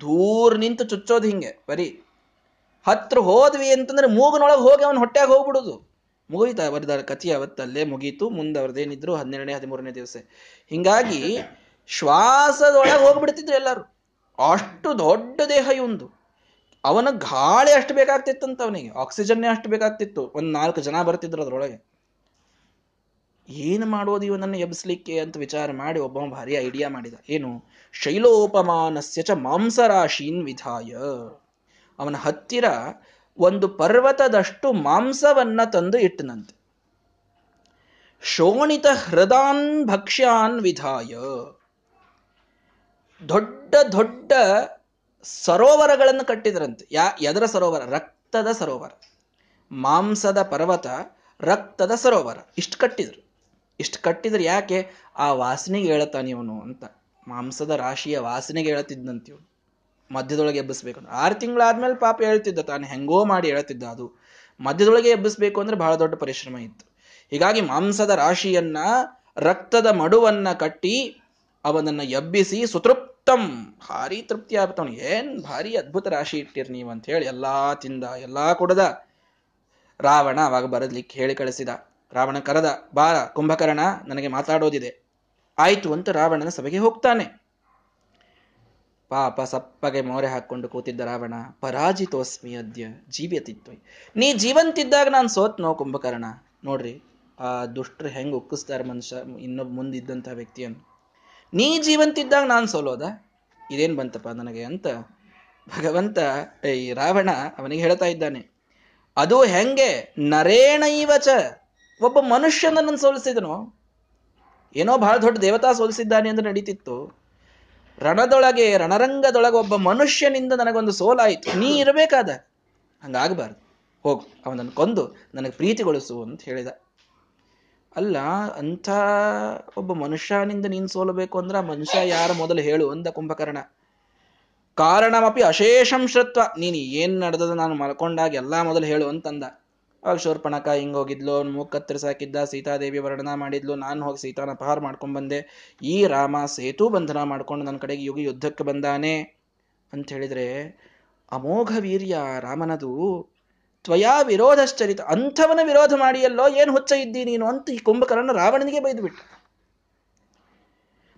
ದೂರ ನಿಂತು ಚುಚ್ಚೋದು ಹಿಂಗೆ, ಬರೀ. ಹತ್ರ ಹೋದ್ವಿ ಅಂತಂದ್ರೆ ಮೂಗನೊಳಗೆ ಹೋಗಿ ಅವನು ಹೊಟ್ಟೆಗೆ ಹೋಗ್ಬಿಡುದು. ಮುಗೀತ ಬರೆದಾರ ಕಥೆ ಅವತ್ತಲ್ಲೇ ಮುಗೀತು, ಮುಂದೆ ಅವ್ರದ್ದೇನಿದ್ರು ಹನ್ನೆರಡನೇ, ಹದಿಮೂರನೇ ದಿವಸ. ಹಿಂಗಾಗಿ ಶ್ವಾಸದೊಳಗೆ ಹೋಗ್ಬಿಡ್ತಿದ್ರು ಎಲ್ಲರೂ. ಅಷ್ಟು ದೊಡ್ಡ ದೇಹ ಇವಂದು. ಅವನ ಗಾಳಿ ಅಷ್ಟು ಬೇಕಾಗ್ತಿತ್ತಂತ ಅವನಿಗೆ. ಆಕ್ಸಿಜನ್ನೇ ಅಷ್ಟು ಬೇಕಾಗ್ತಿತ್ತು. ಒಂದು ನಾಲ್ಕು ಜನ ಬರ್ತಿದ್ರು ಅದ್ರೊಳಗೆ. ಏನು ಮಾಡೋದು ಇವನನ್ನು ಎಬ್ಸ್ಲಿಕ್ಕೆ ಅಂತ ವಿಚಾರ ಮಾಡಿ ಒಬ್ಬ ಭಾರಿ ಐಡಿಯಾ ಮಾಡಿದ. ಏನು? ಶೈಲೋಪಮಾನಸ್ಯ ಚ ಮಾಂಸರಾಶೀನ್ ವಿಧಾಯ. ಅವನ ಹತ್ತಿರ ಒಂದು ಪರ್ವತದಷ್ಟು ಮಾಂಸವನ್ನ ತಂದು ಇಟ್ಟನಂತೆ. ಶೋಣಿತ ಹೃದಾನ್ ಭಕ್ಷ್ಯಾನ್ ವಿಧಾಯ. ದೊಡ್ಡ ದೊಡ್ಡ ಸರೋವರಗಳನ್ನು ಕಟ್ಟಿದ್ರಂತೆ. ಯಾ, ಎದರ ಸರೋವರ? ರಕ್ತದ ಸರೋವರ. ಮಾಂಸದ ಪರ್ವತ, ರಕ್ತದ ಸರೋವರ. ಇಷ್ಟು ಕಟ್ಟಿದ್ರು. ಇಷ್ಟು ಕಟ್ಟಿದ್ರೆ ಯಾಕೆ ಆ ವಾಸನೆಗೆ ಹೇಳ್ತಾನೆ ಇವನು ಅಂತ. ಮಾಂಸದ ರಾಶಿಯ ವಾಸನೆಗೆ ಹೇಳ್ತಿದ್ದಂತ ಇವನು. ಮಧ್ಯದೊಳಗೆ ಎಬ್ಬಿಸ್ಬೇಕು ಆರು ತಿಂಗಳಾದ್ಮೇಲೆ ಪಾಪ ಹೇಳ್ತಿದ್ದ ತಾನು, ಹೆಂಗೋ ಮಾಡಿ ಹೇಳ್ತಿದ್ದ ಅದು. ಮಧ್ಯದೊಳಗೆ ಎಬ್ಬಿಸ್ಬೇಕು ಅಂದ್ರೆ ಬಹಳ ದೊಡ್ಡ ಪರಿಶ್ರಮ ಇತ್ತು. ಹೀಗಾಗಿ ಮಾಂಸದ ರಾಶಿಯನ್ನ, ರಕ್ತದ ಮಡುವನ್ನ ಕಟ್ಟಿ ಅವನನ್ನ ಎಬ್ಬಿಸಿ ಸುತೃಪ್ತಂ. ಭಾರಿ ತೃಪ್ತಿ ಆಗ್ತವನು ಏನ್ ಭಾರಿ ಅದ್ಭುತ ರಾಶಿ ಇಟ್ಟಿರ್ ನೀವು ಅಂತ ಹೇಳಿ ಎಲ್ಲಾ ತಿಂದ, ಎಲ್ಲಾ ಕುಡದ ರಾವಣ ಅವಾಗ ಬರದ್ಲಿಕ್ಕೆ ಹೇಳಿ ಕಳಿಸಿದ. ರಾವಣ ಕರೆದ ಬಾ ಕುಂಭಕರ್ಣ ನನಗೆ ಮಾತಾಡೋದಿದೆ. ಆಯ್ತು ಅಂತ ರಾವಣನ ಸಭೆಗೆ ಹೋಗ್ತಾನೆ. ಪಾಪ ಸಪ್ಪಗೆ ಮೋರೆ ಹಾಕೊಂಡು ಕೂತಿದ್ದ ರಾವಣ, ಪರಾಜಿತೋಸ್ಮಿ ಅದ್ಯ ಜೀವಿಯತಿತ್ತು ನೀ ಜೀವಂತಿದ್ದಾಗ ನಾನು ಸೋತ್ನೋ ಕುಂಭಕರ್ಣ? ನೋಡ್ರಿ, ಆ ದುಷ್ಟರು ಹೆಂಗ್ ಉಕ್ಕಿಸ್ತಾರೆ ಮನುಷ್ಯ ಇನ್ನೊಬ್ಬ ಮುಂದಿದ್ದಂಥ ವ್ಯಕ್ತಿಯನ್ನು. ನೀ ಜೀವಂತಿದ್ದಾಗ ನಾನು ಸೋಲೋದ? ಇದೇನ್ ಬಂತಪ್ಪ ನನಗೆ? ಅಂತ ಭಗವಂತ ಈ ರಾವಣ ಅವನಿಗೆ ಹೇಳ್ತಾ ಇದ್ದಾನೆ, ಅದು ಹೆಂಗೆ? ನರೇಣೈವಚ ಒಬ್ಬ ಮನುಷ್ಯನನ್ನು ಸೋಲಿಸಿದನು. ಏನೋ ಬಹಳ ದೊಡ್ಡ ದೇವತಾ ಸೋಲಿಸಿದ್ದಾನೆ ಅಂತ ನಡೀತಿತ್ತು. ರಣದೊಳಗೆ, ರಣರಂಗದೊಳಗೆ ಒಬ್ಬ ಮನುಷ್ಯನಿಂದ ನನಗೊಂದು ಸೋಲಾಯಿತು. ನೀ ಇರಬೇಕಾದ? ಹಂಗಾಗಬಾರ್ದು. ಹೋಗು, ಅವನನ್ನು ಕೊಂದು ನನಗೆ ಪ್ರೀತಿಗೊಳಿಸು ಅಂತ ಹೇಳಿದ. ಅಲ್ಲ, ಅಂಥ ಒಬ್ಬ ಮನುಷ್ಯನಿಂದ ನೀನು ಸೋಲಬೇಕು ಅಂದ್ರೆ ಆ ಮನುಷ್ಯ ಯಾರ ಮೊದಲು ಹೇಳು ಅಂದ ಕುಂಭಕರ್ಣ. ಕಾರಣಮಪಿ ಅಶೇಷಂ ಶ್ರತ್ವ. ನೀನು ಏನು ನಡೆದದ ನಾನು ಮಲ್ಕೊಂಡಾಗ ಎಲ್ಲ ಮೊದಲು ಹೇಳು ಅಂತಂದ. ಅವಾಗ ಶೋರ್ಪಣಕ ಹಿಂಗೋಗಿದ್ಲು ಹೋಗಿದ್ಲು, ಅವ್ನು ಮೂಗ್ ಕತ್ತರಿಸಾಕಿದ್ದ ಸೀತಾದೇವಿ ವರ್ಣನ ಮಾಡಿದ್ಲು, ನಾನು ಹೋಗಿ ಸೀತಾನ ಪಹಾರ ಮಾಡ್ಕೊಂಡು ಬಂದೆ. ಈ ರಾಮ ಸೇತು ಬಂಧನ ಮಾಡ್ಕೊಂಡು ನನ್ನ ಕಡೆಗೆ ಯುಗ ಯುದ್ಧಕ್ಕೆ ಬಂದಾನೆ ಅಂತ ಹೇಳಿದ್ರೆ, ಅಮೋಘ ವೀರ್ಯ ರಾಮನದು, ತ್ವಯಾ ವಿರೋಧಶ್ಚರಿತ, ಅಂಥವನ ವಿರೋಧ ಮಾಡಿಯಲ್ಲೋ ಏನು ಹುಚ್ಚ ಇದ್ದಿ ನೀನು ಅಂತ ಈ ಕುಂಭಕರ್ಣ ರಾವಣನಿಗೆ ಬೈದು ಬಿಟ್ಟ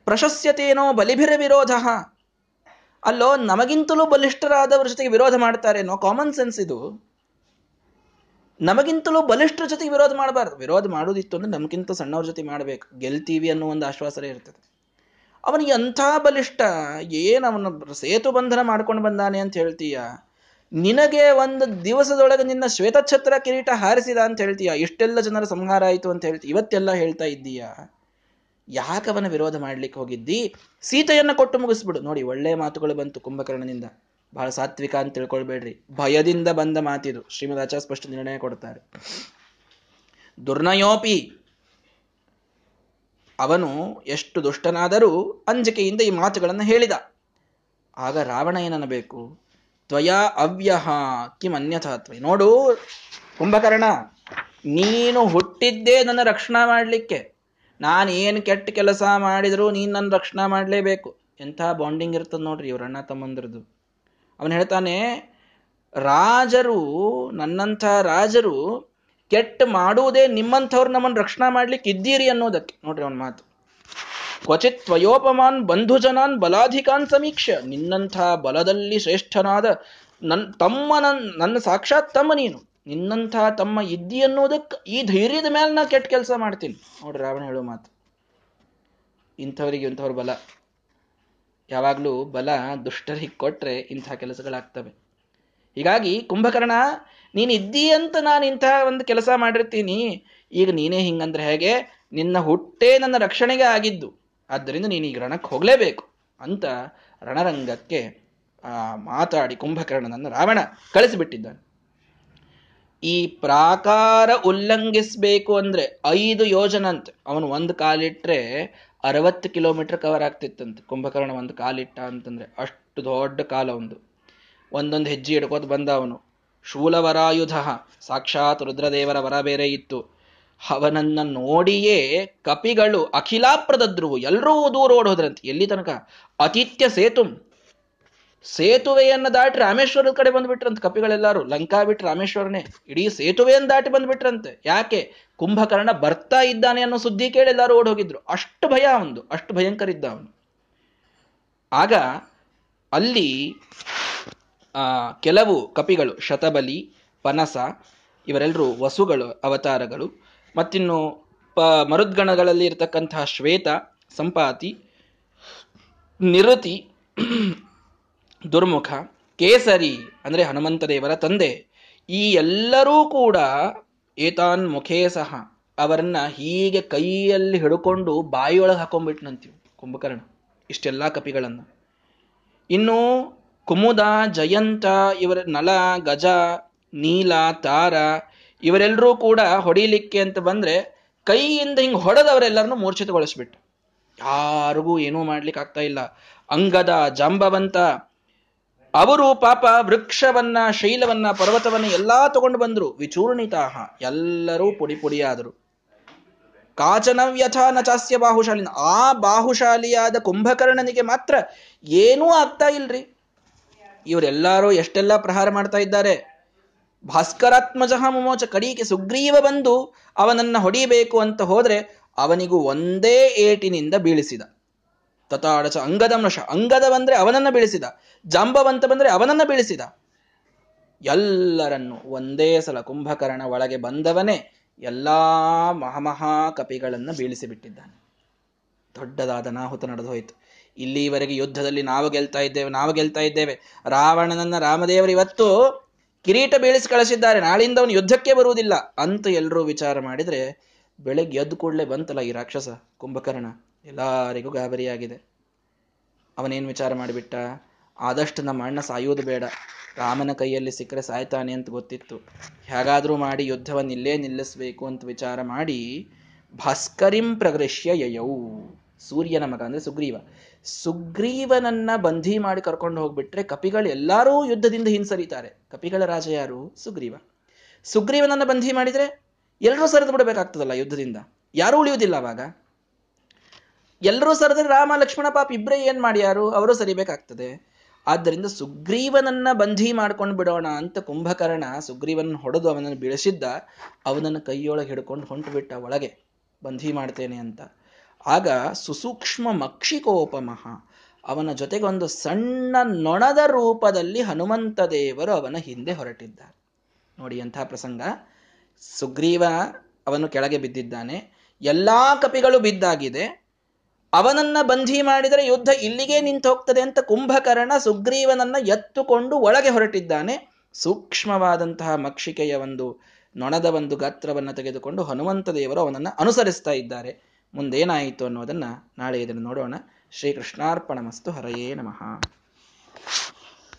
ಪ್ರಶಸ್ಯತೇನೋ ಬಲಿಭಿರ ವಿರೋಧ. ಅಲ್ಲೋ ನಮಗಿಂತಲೂ ಬಲಿಷ್ಠರಾದವರ ಜೊತೆಗೆ ವಿರೋಧ ಮಾಡ್ತಾರೇನೋ ಕಾಮನ್ ಸೆನ್ಸ್ ಇದು. ನಮಗಿಂತಲೂ ಬಲಿಷ್ಠರ ಜೊತೆ ವಿರೋಧ ಮಾಡಬಾರ್ದು. ವಿರೋಧ ಮಾಡೋದಿತ್ತು ಅಂದ್ರೆ ನಮಗಿಂತ ಸಣ್ಣವ್ರ ಜೊತೆ ಮಾಡಬೇಕು. ಗೆಲ್ತೀವಿ ಅನ್ನೋ ಒಂದು ಆಶ್ವಾಸನೆ ಇರ್ತದೆ. ಅವನಿಗೆ ಅಂಥ ಬಲಿಷ್ಠ? ಏನು ಅವನ ಸೇತು ಬಂಧನ ಮಾಡ್ಕೊಂಡು ಬಂದಾನೆ ಅಂತ ಹೇಳ್ತೀಯ? ನಿನಗೆ ಒಂದು ದಿವಸದೊಳಗೆ ನಿನ್ನ ಶ್ವೇತಛತ್ರ ಕಿರೀಟ ಹಾರಿಸಿದ ಅಂತ ಹೇಳ್ತೀಯ? ಇಷ್ಟೆಲ್ಲ ಜನರ ಸಂಹಾರ ಆಯಿತು ಅಂತ ಹೇಳ್ತಿ, ಇವತ್ತೆಲ್ಲ ಹೇಳ್ತಾ ಇದ್ದೀಯಾ? ಯಾಕವನ ವಿರೋಧ ಮಾಡ್ಲಿಕ್ಕೆ ಹೋಗಿದ್ದಿ? ಸೀತೆಯನ್ನು ಕೊಟ್ಟು ಮುಗಿಸ್ಬಿಡು. ನೋಡಿ, ಒಳ್ಳೆಯ ಮಾತುಗಳು ಬಂತು ಕುಂಭಕರ್ಣನಿಂದ. ಬಹಳ ಸಾತ್ವಿಕ ಅಂತ ತಿಳ್ಕೊಳ್ಬೇಡ್ರಿ. ಭಯದಿಂದ ಬಂದ ಮಾತಿದು. ಶ್ರೀಮದ್ ಸ್ಪಷ್ಟ ನಿರ್ಣಯ ಕೊಡ್ತಾರೆ. ದುರ್ನಯೋಪಿ. ಅವನು ಎಷ್ಟು ದುಷ್ಟನಾದರೂ ಅಂಜಿಕೆಯಿಂದ ಈ ಮಾತುಗಳನ್ನು ಹೇಳಿದ. ಆಗ ರಾವಣ ಏನನ್ನಬೇಕು? ತ್ವಯಾ ಅವ್ಯಹ. ಕಿಂ ಅನ್ಯಥಾತ್ವ ನೋಡು, ಕುಂಭಕರ್ಣ, ನೀನು ಹುಟ್ಟಿದ್ದೇ ನನ್ನ ರಕ್ಷಣಾ ಮಾಡಲಿಕ್ಕೆ. ನಾನು ಏನು ಕೆಟ್ಟ ಕೆಲಸ ಮಾಡಿದರೂ ನೀನು ನನ್ನ ರಕ್ಷಣಾ ಮಾಡಲೇಬೇಕು. ಎಂಥ ಬಾಂಡಿಂಗ್ ಇರ್ತದೆ ನೋಡ್ರಿ ಇವ್ರ ಅಣ್ಣ ಅವನು ಹೇಳ್ತಾನೆ, ರಾಜರು, ನನ್ನಂಥ ರಾಜರು ಕೆಟ್ಟ ಮಾಡುವುದೇ ನಿಮ್ಮಂಥವ್ರು ನಮ್ಮನ್ನು ರಕ್ಷಣಾ ಮಾಡ್ಲಿಕ್ಕೆ ಇದ್ದೀರಿ ಅನ್ನೋದಕ್ಕೆ. ನೋಡ್ರಿ ಅವನ ಮಾತು. ಕ್ವಚಿತ್ ತ್ವಯೋಪಮಾನ್ ಬಂಧುಜನಾನ್ ಬಲಾಧಿಕಾನ್ ಸಮೀಕ್ಷೆ, ನಿನ್ನಂಥ ಬಲದಲ್ಲಿ ಶ್ರೇಷ್ಠನಾದ ನನ್, ತಮ್ಮ ನನ್ನ ಸಾಕ್ಷಾತ್ ತಮ್ಮ ನೀನು. ನಿನ್ನಂಥ ತಮ್ಮ ಇದ್ದಿ ಅನ್ನೋದಕ್ಕೆ ಈ ಧೈರ್ಯದ ಮೇಲೆ ನಾ ಕೆಟ್ಟ ಕೆಲಸ ಮಾಡ್ತೀನಿ. ನೋಡ್ರಿ ರಾವಣ ಹೇಳೋ ಮಾತು. ಇಂಥವರಿಗೆ ಇಂಥವ್ರ ಬಲ. ಯಾವಾಗಲೂ ಬಲ ದುಷ್ಟರಿಗೆ ಕೊಟ್ಟರೆ ಇಂಥ ಕೆಲಸಗಳಾಗ್ತವೆ. ಹೀಗಾಗಿ ಕುಂಭಕರ್ಣ, ನೀನು ಇದ್ದೀ ಅಂತ ನಾನು ಇಂತಹ ಒಂದು ಕೆಲಸ ಮಾಡಿರ್ತೀನಿ. ಈಗ ನೀನೇ ಹಿಂಗಂದ್ರೆ ಹೇಗೆ? ನಿನ್ನ ಹುಟ್ಟೇ ನನ್ನ ರಕ್ಷಣೆಗೆ ಆಗಿದ್ದು. ಆದ್ದರಿಂದ ನೀನು ಈಗ ರಣಕ್ಕೆ ಹೋಗಲೇಬೇಕು ಅಂತ ರಣರಂಗಕ್ಕೆ ಮಾತಾಡಿ ಕುಂಭಕರ್ಣನನ್ನು ರಾವಣ ಕಳಿಸಿಬಿಟ್ಟಿದ್ದಾನೆ. ಈ ಪ್ರಾಕಾರ ಉಲ್ಲಂಘಿಸಬೇಕು ಅಂದ್ರೆ ಐದು ಯೋಜನಂತೆ ಅವನು ಒಂದು ಕಾಲಿಟ್ರೆ ಅರವತ್ತು ಕಿಲೋಮೀಟರ್ ಕವರ್ ಆಗ್ತಿತ್ತಂತೆ. ಕುಂಭಕರ್ಣ ಒಂದು ಕಾಲಿಟ್ಟ ಅಂತಂದ್ರೆ ಅಷ್ಟು ದೊಡ್ಡ ಕಾಲ ಒಂದು. ಒಂದೊಂದು ಹೆಜ್ಜೆ ಹಿಡ್ಕೋತ ಬಂದ ಅವನು. ಶೂಲವರಾಯುಧ, ಸಾಕ್ಷಾತ್ ರುದ್ರದೇವರ ವರ ಬೇರೆ ಇತ್ತು. ಅವನನ್ನ ನೋಡಿಯೇ ಕಪಿಗಳು ಅಖಿಲಾಪ್ರದದ್ರು ಎಲ್ಲರೂ ದೂರ ಓಡೋದ್ರಂತೆ. ಎಲ್ಲಿ ತನಕ? ಅತಿಥ್ಯ ಸೇತು. ಸೇತುವೆಯನ್ನು ದಾಟಿ ರಾಮೇಶ್ವರದ ಕಡೆ ಬಂದ್ಬಿಟ್ರಂತೆ ಕಪಿಗಳೆಲ್ಲರೂ. ಲಂಕಾ ಬಿಟ್ಟು ರಾಮೇಶ್ವರನೇ. ಇಡೀ ಸೇತುವೆಯನ್ನು ದಾಟಿ ಬಂದ್ಬಿಟ್ರಂತೆ. ಯಾಕೆ? ಕುಂಭಕರ್ಣ ಬರ್ತಾ ಇದ್ದಾನೆ ಅನ್ನೋ ಸುದ್ದಿ ಕೇಳಿ ಎಲ್ಲರೂ ಓಡ್ ಹೋಗಿದ್ರು ಅಷ್ಟು ಭಯ ಅವನು ಅಷ್ಟು ಭಯಂಕರ ಇದ್ದ ಅವನು. ಆಗ ಅಲ್ಲಿ, ಆ, ಕೆಲವು ಕಪಿಗಳು, ಶತಬಲಿ, ಪನಸ ಇವರೆಲ್ಲರೂ ವಸುಗಳು, ಅವತಾರಗಳು, ಮತ್ತಿನ್ನು ಪ, ಮರುದ್ಗಣಗಳಲ್ಲಿ ಇರತಕ್ಕಂತಹ ಶ್ವೇತ, ಸಂಪಾತಿ, ನಿರುತಿ ದುರ್ಮುಖ, ಕೇಸರಿ ಅಂದರೆ ಹನುಮಂತ ದೇವರ ತಂದೆ, ಈ ಎಲ್ಲರೂ ಕೂಡ ಏತಾನ್ ಮುಖೇ ಸಹ ಅವರನ್ನ ಹೀಗೆ ಕೈಯಲ್ಲಿ ಹಿಡ್ಕೊಂಡು ಬಾಯಿಯೊಳಗೆ ಹಾಕೊಂಡ್ಬಿಟ್ನಂತೀವಿ ಕುಂಭಕರ್ಣ, ಇಷ್ಟೆಲ್ಲ ಕಪಿಗಳನ್ನು. ಇನ್ನು ಕುಮುದ, ಜಯಂತ, ಇವರ ನಲ, ಗಜ, ನೀಲ, ತಾರ ಇವರೆಲ್ಲರೂ ಕೂಡ ಹೊಡಿಲಿಕ್ಕೆ ಅಂತ ಬಂದ್ರೆ ಕೈಯಿಂದ ಹಿಂಗೆ ಹೊಡೆದವರೆಲ್ಲರನ್ನು ಮೂರ್ಛಿತಗೊಳಿಸ್ಬಿಟ್ಟು ಯಾರಿಗೂ ಏನೂ ಮಾಡ್ಲಿಕ್ಕೆ ಆಗ್ತಾ ಇಲ್ಲ. ಅಂಗದ, ಜಾಂಬವಂತ ಅವರು ಪಾಪ ವೃಕ್ಷವನ್ನ, ಶೈಲವನ್ನ, ಪರ್ವತವನ್ನ ಎಲ್ಲಾ ತಗೊಂಡು ಬಂದ್ರು. ವಿಚೂರ್ಣಿತಾಹ. ಎಲ್ಲರೂ ಪುಡಿ ಪುಡಿಯಾದರು. ಕಾಚನ ವ್ಯಥ ನ ಬಾಹುಶಾಲಿನ ಆ ಬಾಹುಶಾಲಿಯಾದ ಕುಂಭಕರ್ಣನಿಗೆ ಮಾತ್ರ ಏನೂ ಆಗ್ತಾ ಇಲ್ರಿ. ಇವರೆಲ್ಲರೂ ಎಷ್ಟೆಲ್ಲ ಪ್ರಹಾರ ಮಾಡ್ತಾ ಇದ್ದಾರೆ. ಭಾಸ್ಕರಾತ್ಮಜ ಮುಮೋಚ ಕಡೀಕೆ ಸುಗ್ರೀವ ಬಂದು ಅವನನ್ನ ಹೊಡಿಬೇಕು ಅಂತ ಹೋದ್ರೆ ಅವನಿಗೂ ಒಂದೇ ಏಟಿನಿಂದ ಬೀಳಿಸಿದ. ತತಾಡಚ ಅಂಗದ ನಶ. ಅಂಗದ ಬಂದ್ರೆ ಅವನನ್ನ ಬೀಳಿಸಿದ. ಜಾಂಬವಂತ ಬಂದ್ರೆ ಅವನನ್ನ ಬೀಳಿಸಿದ. ಎಲ್ಲರನ್ನು ಒಂದೇ ಸಲ ಕುಂಭಕರ್ಣ ಒಳಗೆ ಬಂದವನೇ ಎಲ್ಲಾ ಮಹಾಮಹಾ ಕಪಿಗಳನ್ನ ಬೀಳಿಸಿ ಬಿಟ್ಟಿದ್ದಾನೆ ದೊಡ್ಡದಾದ ನಾಹುತ ನಡೆದು ಹೋಯಿತು. ಇಲ್ಲಿವರೆಗೆ ಯುದ್ಧದಲ್ಲಿ ನಾವು ಗೆಲ್ತಾ ಇದ್ದೇವೆ, ನಾವು ಗೆಲ್ತಾ ಇದ್ದೇವೆ. ರಾವಣನನ್ನ ರಾಮದೇವರು ಇವತ್ತು ಕಿರೀಟ ಬೀಳಿಸಿ ಕಳಿಸಿದ್ದಾರೆ. ನಾಳಿಂದ ಅವನು ಯುದ್ಧಕ್ಕೆ ಬರುವುದಿಲ್ಲ. ಅಂತ ಎಲ್ಲರೂ ವಿಚಾರ ಮಾಡಿದ್ರೆ ಬೆಳಗ್ಗೆ ಎದ್ದು ಕೂಡಲೇ ಬಂತಲ್ಲ ಈ ರಾಕ್ಷಸ ಕುಂಭಕರ್ಣ. ಎಲ್ಲರಿಗೂ ಗಾಬರಿಯಾಗಿದೆ ಅವನೇನು ವಿಚಾರ ಮಾಡಿಬಿಟ್ಟ? ಆದಷ್ಟು ನಮ್ಮ ಅಣ್ಣ ಸಾಯೋದು ಬೇಡ. ರಾಮನ ಕೈಯಲ್ಲಿ ಸಿಕ್ಕರೆ ಸಾಯ್ತಾನೆ ಅಂತ ಗೊತ್ತಿತ್ತು. ಹೇಗಾದರೂ ಮಾಡಿ ಯುದ್ಧವನ್ನು ಇಲ್ಲೇ ನಿಲ್ಲಿಸಬೇಕು ಅಂತ ವಿಚಾರ ಮಾಡಿ, ಭಾಸ್ಕರಿಂ ಪ್ರಗೃಶ್ಯ ಯಯೌ. ಸೂರ್ಯನ ಮಗ ಅಂದ್ರೆ ಸುಗ್ರೀವ. ಸುಗ್ರೀವನನ್ನ ಬಂಧಿ ಮಾಡಿ ಕರ್ಕೊಂಡು ಹೋಗ್ಬಿಟ್ರೆ ಕಪಿಗಳು ಎಲ್ಲರೂ ಯುದ್ಧದಿಂದ ಹಿಂಸರಿತಾರೆ. ಕಪಿಗಳ ರಾಜ ಯಾರು? ಸುಗ್ರೀವ. ಸುಗ್ರೀವನನ್ನ ಬಂಧಿ ಮಾಡಿದ್ರೆ ಎಲ್ಲರೂ ಸರಿದು ಬಿಡಬೇಕಾಗ್ತದಲ್ಲ ಯುದ್ಧದಿಂದ. ಯಾರೂ ಉಳಿಯುವುದಿಲ್ಲ ಅವಾಗ. ಎಲ್ಲರೂ ಸರಿದ್ರೆ ರಾಮ, ಲಕ್ಷ್ಮಣ, ಪಾಪ ಇಬ್ಬರೇ ಏನ್ ಮಾಡ್ಯಾರು ಅವರು ಸರಿಬೇಕಾಗ್ತದೆ. ಆದ್ದರಿಂದ ಸುಗ್ರೀವನನ್ನ ಬಂಧಿ ಮಾಡ್ಕೊಂಡು ಬಿಡೋಣ ಅಂತ ಕುಂಭಕರ್ಣ ಸುಗ್ರೀವನ ಹೊಡೆದು ಅವನನ್ನು ಬೀಳಿಸಿದ್ದ, ಅವನನ್ನು ಕೈಯೊಳಗೆ ಹಿಡ್ಕೊಂಡು ಹೊಂಟು ಬಿಟ್ಟ ಒಳಗೆ ಬಂಧಿ ಮಾಡ್ತೇನೆ ಅಂತ. ಆಗ ಸುಸೂಕ್ಷ್ಮ ಮಕ್ಷಿಕೋಪಮಹ ಅವನ ಜೊತೆಗೆ ಒಂದು ಸಣ್ಣ ನೊಣದ ರೂಪದಲ್ಲಿ ಹನುಮಂತ ದೇವರು ಅವನ ಹಿಂದೆ ಹೊರಟಿದ್ದ. ನೋಡಿ ಅಂತಹ ಪ್ರಸಂಗ. ಸುಗ್ರೀವ ಅವನು ಕೆಳಗೆ ಬಿದ್ದಿದ್ದಾನೆ. ಎಲ್ಲಾ ಕಪಿಗಳು ಬಿದ್ದಾಗಿದೆ. ಅವನನ್ನ ಬಂಧಿ ಮಾಡಿದರೆ ಯುದ್ಧ ಇಲ್ಲಿಗೆ ನಿಂತು ಹೋಗ್ತದೆ ಅಂತ ಕುಂಭಕರ್ಣ ಸುಗ್ರೀವನನ್ನ ಎತ್ತುಕೊಂಡು ಒಳಗೆ ಹೊರಟಿದ್ದಾನೆ. ಸೂಕ್ಷ್ಮವಾದಂತಹ ಮಕ್ಷಿಕೆಯ ಒಂದು ನೊಣದ ಒಂದು ಗಾತ್ರವನ್ನು ತೆಗೆದುಕೊಂಡು ಹನುಮಂತ ದೇವರು ಅವನನ್ನು ಅನುಸರಿಸ್ತಾ ಇದ್ದಾರೆ. ಮುಂದೇನಾಯಿತು ಅನ್ನೋದನ್ನು ನಾಳೆ ಇದನ್ನು ನೋಡೋಣ. ಶ್ರೀ ಕೃಷ್ಣಾರ್ಪಣ ಮಸ್ತು. ಹರಯೇ ನಮಃ.